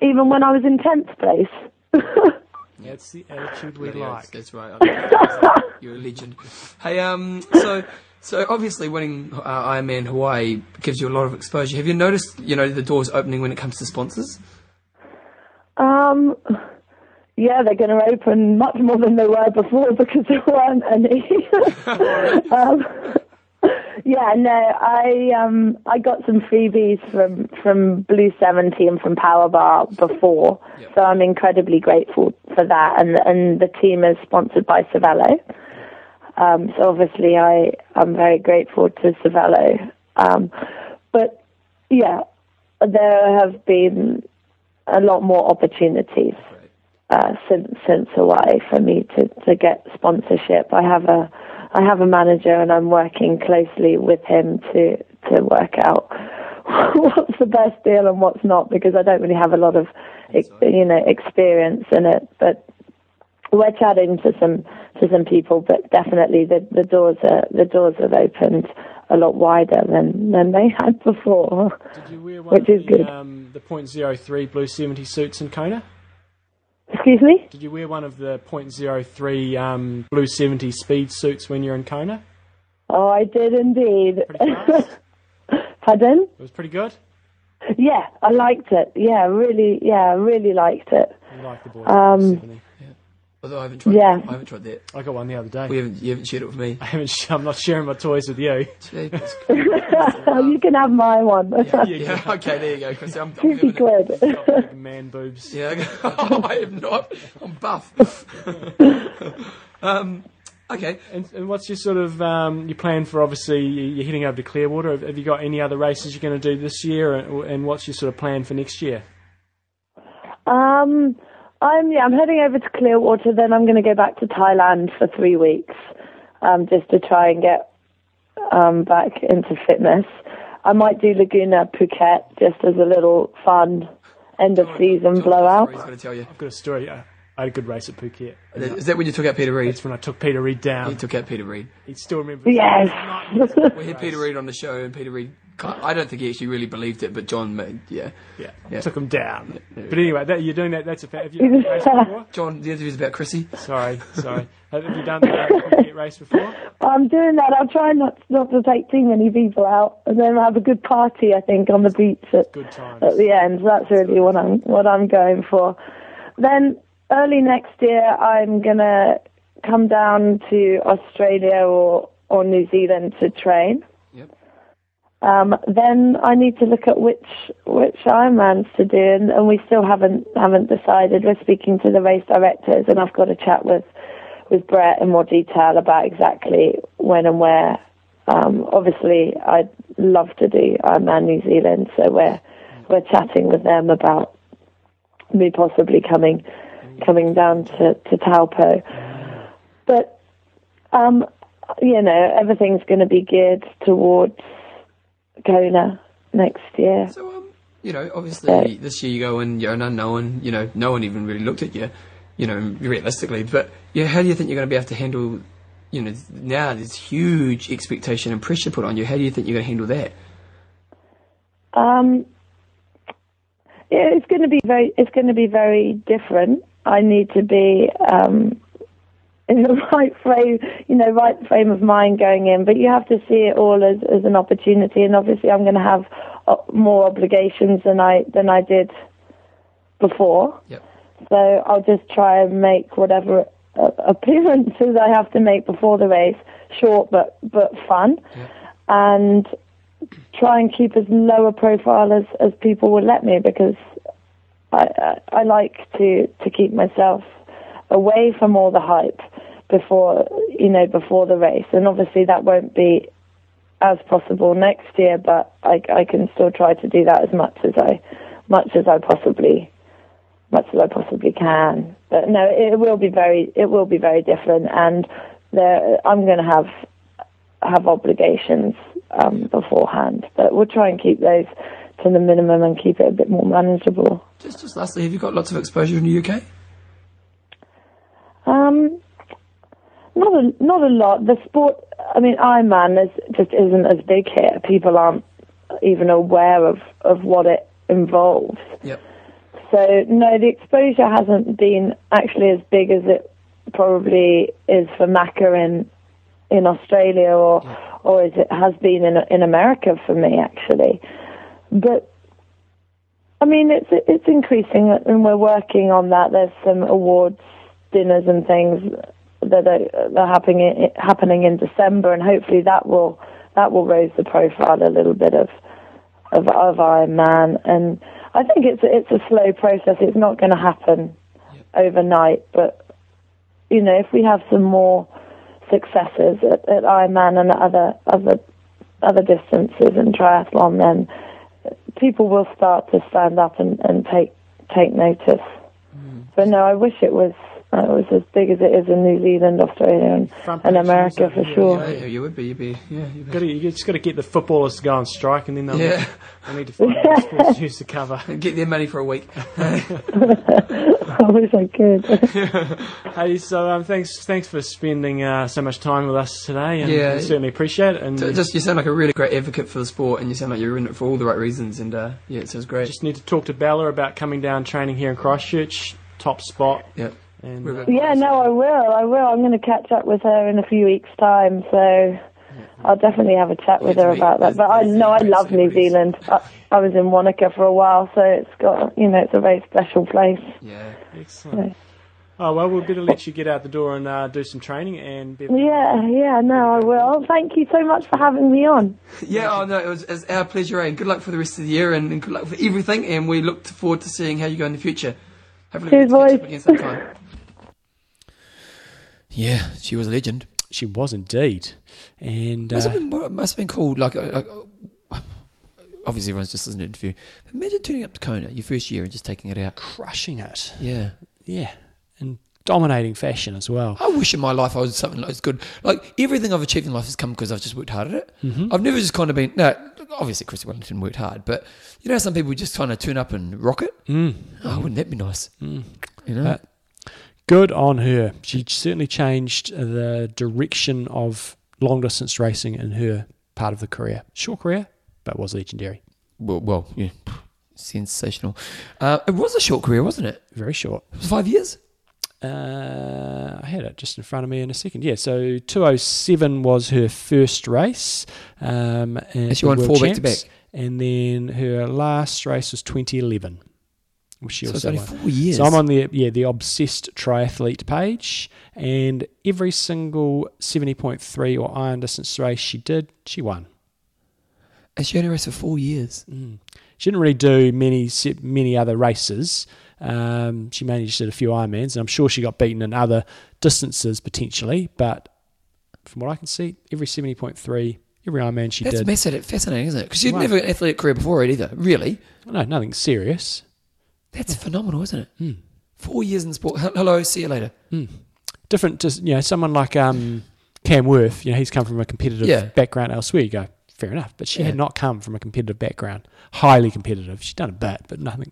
even when I was in tenth place. That's the attitude we Yeah, yeah, like. That's right. You're a legend. Hey, um, so so obviously winning uh, Ironman Hawaii gives you a lot of exposure. Have you noticed, you know, the doors opening when it comes to sponsors? Um, yeah, they're going to open much more than they were before because there weren't any. um, yeah, no, I um I got some freebies from from Blue Seventy and from Power Bar before, Yep. so I'm incredibly grateful for that. And and the team is sponsored by Cervelo. Um, so obviously I I'm very grateful to Cervelo. Um, but yeah, there have been a lot more opportunities uh, since since Hawaii for me to, to get sponsorship. I have a I have a manager and I'm working closely with him to to work out what's the best deal and what's not because I don't really have a lot of you know experience in it. But we're chatting to some to some people, but definitely the, the doors are the doors have opened a lot wider than than they had before. Did you wear one Which is the, good. um, the .03 Blue 70 suits in Kona? Excuse me. Did you wear one of the .03 um, Blue 70 speed suits when you're in Kona? Oh, I did indeed. Pardon? It was pretty good? Yeah, I liked it. Yeah, really. Yeah, I really liked it. You like the boys. Um, 70. Although I haven't tried. Yeah. I haven't tried that. I got one the other day. We haven't. You haven't shared it with me. I haven't. sh- I'm not sharing my toys with you. You can have my one. yeah. Okay. There you go. Chris. I'm, I'm Fifty giving it- quid. Got man boobs. Yeah. I am not. I'm buff. um. Okay. And, and what's your sort of um, your plan for? Obviously, you- you're heading over to Clearwater. Have, have you got any other races you're going to do this year? And, and what's your sort of plan for next year? Um, I'm yeah, I'm heading over to Clearwater. Then I'm going to go back to Thailand for three weeks, um, just to try and get um back into fitness. I might do Laguna Phuket just as a little fun end of season blowout. He's going to tell you. I've got a story. I, I had a good race at Phuket. Is that when you took out Peter Reid? That's when I took Peter Reid down. He took out Peter Reid. He still remembers. Yes. We had Peter Reid on the show, and Peter Reid. I don't think he actually really believed it, but John, made, yeah, Yeah, Yeah. took him down. But anyway, that, you're doing that. That's a fact. Have you done race before? John. The interview's about Chrissie. Sorry, sorry. Have have you done that uh, Phuket race before? I'm doing that. I'll try not not to take too many people out, and then have a good party. I think on the beach at, Good times. at the end. That's really what I'm what I'm going for. Then early next year, I'm gonna come down to Australia or or New Zealand to train. Um, then I need to look at which which Ironmans to do, and, and we still haven't haven't decided. We're speaking to the race directors, and I've got to chat with with Brett in more detail about exactly when and where. Um, obviously, I'd love to do Ironman New Zealand, so we're we're chatting with them about me possibly coming coming down to to Taupo. But um, you know, everything's going to be geared towards Kona next year. So, um, you know, obviously this year you go and you're an unknown. You know, no one even really looked at you. You know, realistically, but yeah, how do you think you're going to be able to handle you know now there's huge expectation and pressure put on you. How do you think you're going to handle that? Um, yeah, it's going to be very. It's going to be very different. I need to be um, in the right frame, you know, right frame of mind going in. But you have to see it all as as an opportunity. And obviously, I'm going to have uh, more obligations than I than I did before. Yep. So I'll just try and make whatever uh, appearances I have to make before the race short but but fun, and try and keep as low a profile as, as people will let me because I, I I like to to keep myself away from all the hype before you know before the race, and obviously that won't be as possible next year, but I, I can still try to do that as much as I much as I possibly much as I possibly can. But no, it will be very it will be very different, and there I'm going to have have obligations um, beforehand, but we'll try and keep those to the minimum and keep it a bit more manageable. Just, just lastly, have you got lots of exposure in the UK? Um, not a not a lot. The sport, I mean, Ironman is just isn't as big here. People aren't even aware of of what it involves. Yep. So no, the exposure hasn't been actually as big as it probably is for Macca in in Australia or or as it has been in in America for me actually. But I mean, it's it's increasing, and we're working on that. There's some awards dinners and things that are, that are happening happening in December, and hopefully that will that will raise the profile a little bit of of, of Iron Man. And I think it's it's a slow process. It's not going to happen overnight, but you know, if we have some more successes at, at Ironman and other other other distances and triathlon, then people will start to stand up and, and take take notice. Mm. But no, I wish it was uh, it was as big as it is in New Zealand, Australia, and, Front and America for over here, sure. Yeah, you would be. You'd be. Yeah. You'd be. Gotta, you just got to get the footballers to go on strike, and then they'll Yeah. they need to find other sports news to cover. And Get their money for a week. I wish I could. Hey, so um, thanks thanks for spending uh, so much time with us today, and Yeah. we certainly appreciate it. And So just you sound like a really great advocate for the sport, and you sound like you're in it for all the right reasons. And uh, yeah, it sounds great. just need to talk to Bella about coming down training here in Christchurch. Top spot. yeah. And uh, yeah, no, I will. I will. I'm going to catch up with her in a few weeks' time, so I'll definitely have a chat with Let's her meet. about that. But I know I love New. Zealand. I, I was in Wanaka for a while, so it's got you know it's a very special place. Yeah. excellent. Oh well, we'll better let you get out the door and uh, do some training. And be- Yeah, yeah, no, I will. Thank you so much for having me on. Yeah, oh no, it was, it was our pleasure, and good luck for the rest of the year, and, and good luck for everything, and we look forward to seeing how you go in the future. Hopefully, Cheers, we can catch up boys. Yeah, she was a legend. she was indeed. And Must have uh, been, what- must have been cool. Like, uh, uh, obviously, everyone's just listening to an interview. Imagine turning up to Kona your first year and just taking it out. crushing it. Yeah, Yeah, and dominating fashion as well. I wish in my life I was something like as good. Like everything I've achieved in life has come because I've just worked hard at it. I've never just kind of been. No, obviously Chrissie Wellington worked hard, but you know, some people just kind of turn up and rock it. Mm. Oh, wouldn't that be nice? You know, Uh, Good on her. She certainly changed the direction of long distance racing in her part of the career. Short career, but was legendary. well, well, yeah, sensational. Uh, it was a short career, wasn't it? Very short. It was five years. Uh, I had it just in front of me in a second. Yeah, so 207 was her first race. Um, and she won four World back-to-back. And then her last race was 2011, which she So it's also only four years. So I'm on the yeah the obsessed triathlete page, and every single 70.3 or iron distance race she did, she won. and she only raced for four years. She didn't really do many many other races. Um, she mainly just did a few Ironmans, and I'm sure she got beaten in other distances potentially. But from what I can see, every 70.3, every Ironman she did That's did, fascinating, fascinating, isn't it? Because she'd Right. never had an athletic career before it either. Really, no, nothing serious. That's phenomenal, isn't it? Hmm. Four years in sport. Hello, see you later. Different to you know someone like um, Cam Wurf. You know he's come from a competitive Yeah. background elsewhere. You go fair enough, but she Yeah. had not come from a competitive background, highly competitive. She'd done a bit, but nothing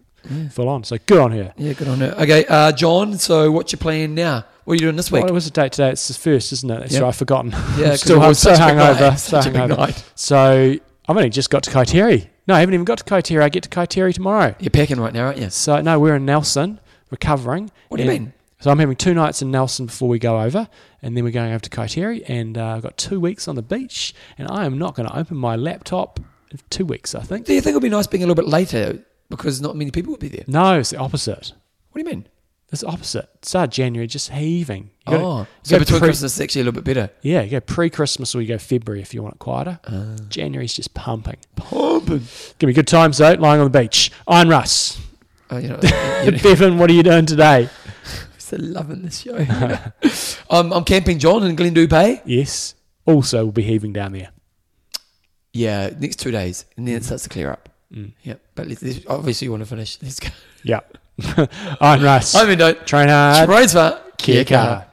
full on. So good on her. Yeah, good on her. Okay, uh, John. So what's your plan now? What are you doing this week? What was the date today? It's the first, isn't it? That's Yep. right. I've forgotten. Yeah, still it hung- so a hungover. So a hungover. So I've only just got to Kaiteri. No, I haven't even got to Kaiteri. I get to Kaiteri tomorrow. You're packing right now, aren't you? So no, we're in Nelson, recovering. What do you mean? So I'm having two nights in Nelson before we go over, and then we're going over to Kaiteri, and uh, I've got two weeks on the beach, and I am not going to open my laptop in two weeks. I think. Do you think it'll be nice being a little bit later because not many people will be there? No, it's the opposite. What do you mean? It's opposite. Start January, just heaving. You gotta- oh, so gotta between pre- Christmas it's actually a little bit better. Yeah, you go pre-Christmas or you go February if you want it quieter. Uh. January's just pumping. Pumping. Give me good times though, lying on the beach. Iron Russ. Oh, you know, you know Bevan, what are you doing today? still loving this show. I'm, I'm camping John in Glendupe. Yes. Also, we'll be heaving down there. Yeah, next two days, and then it starts to clear up. Mm. Yeah, but obviously you want to finish. Let's go. Yeah. Iron Russ. I mean, don't Train hard.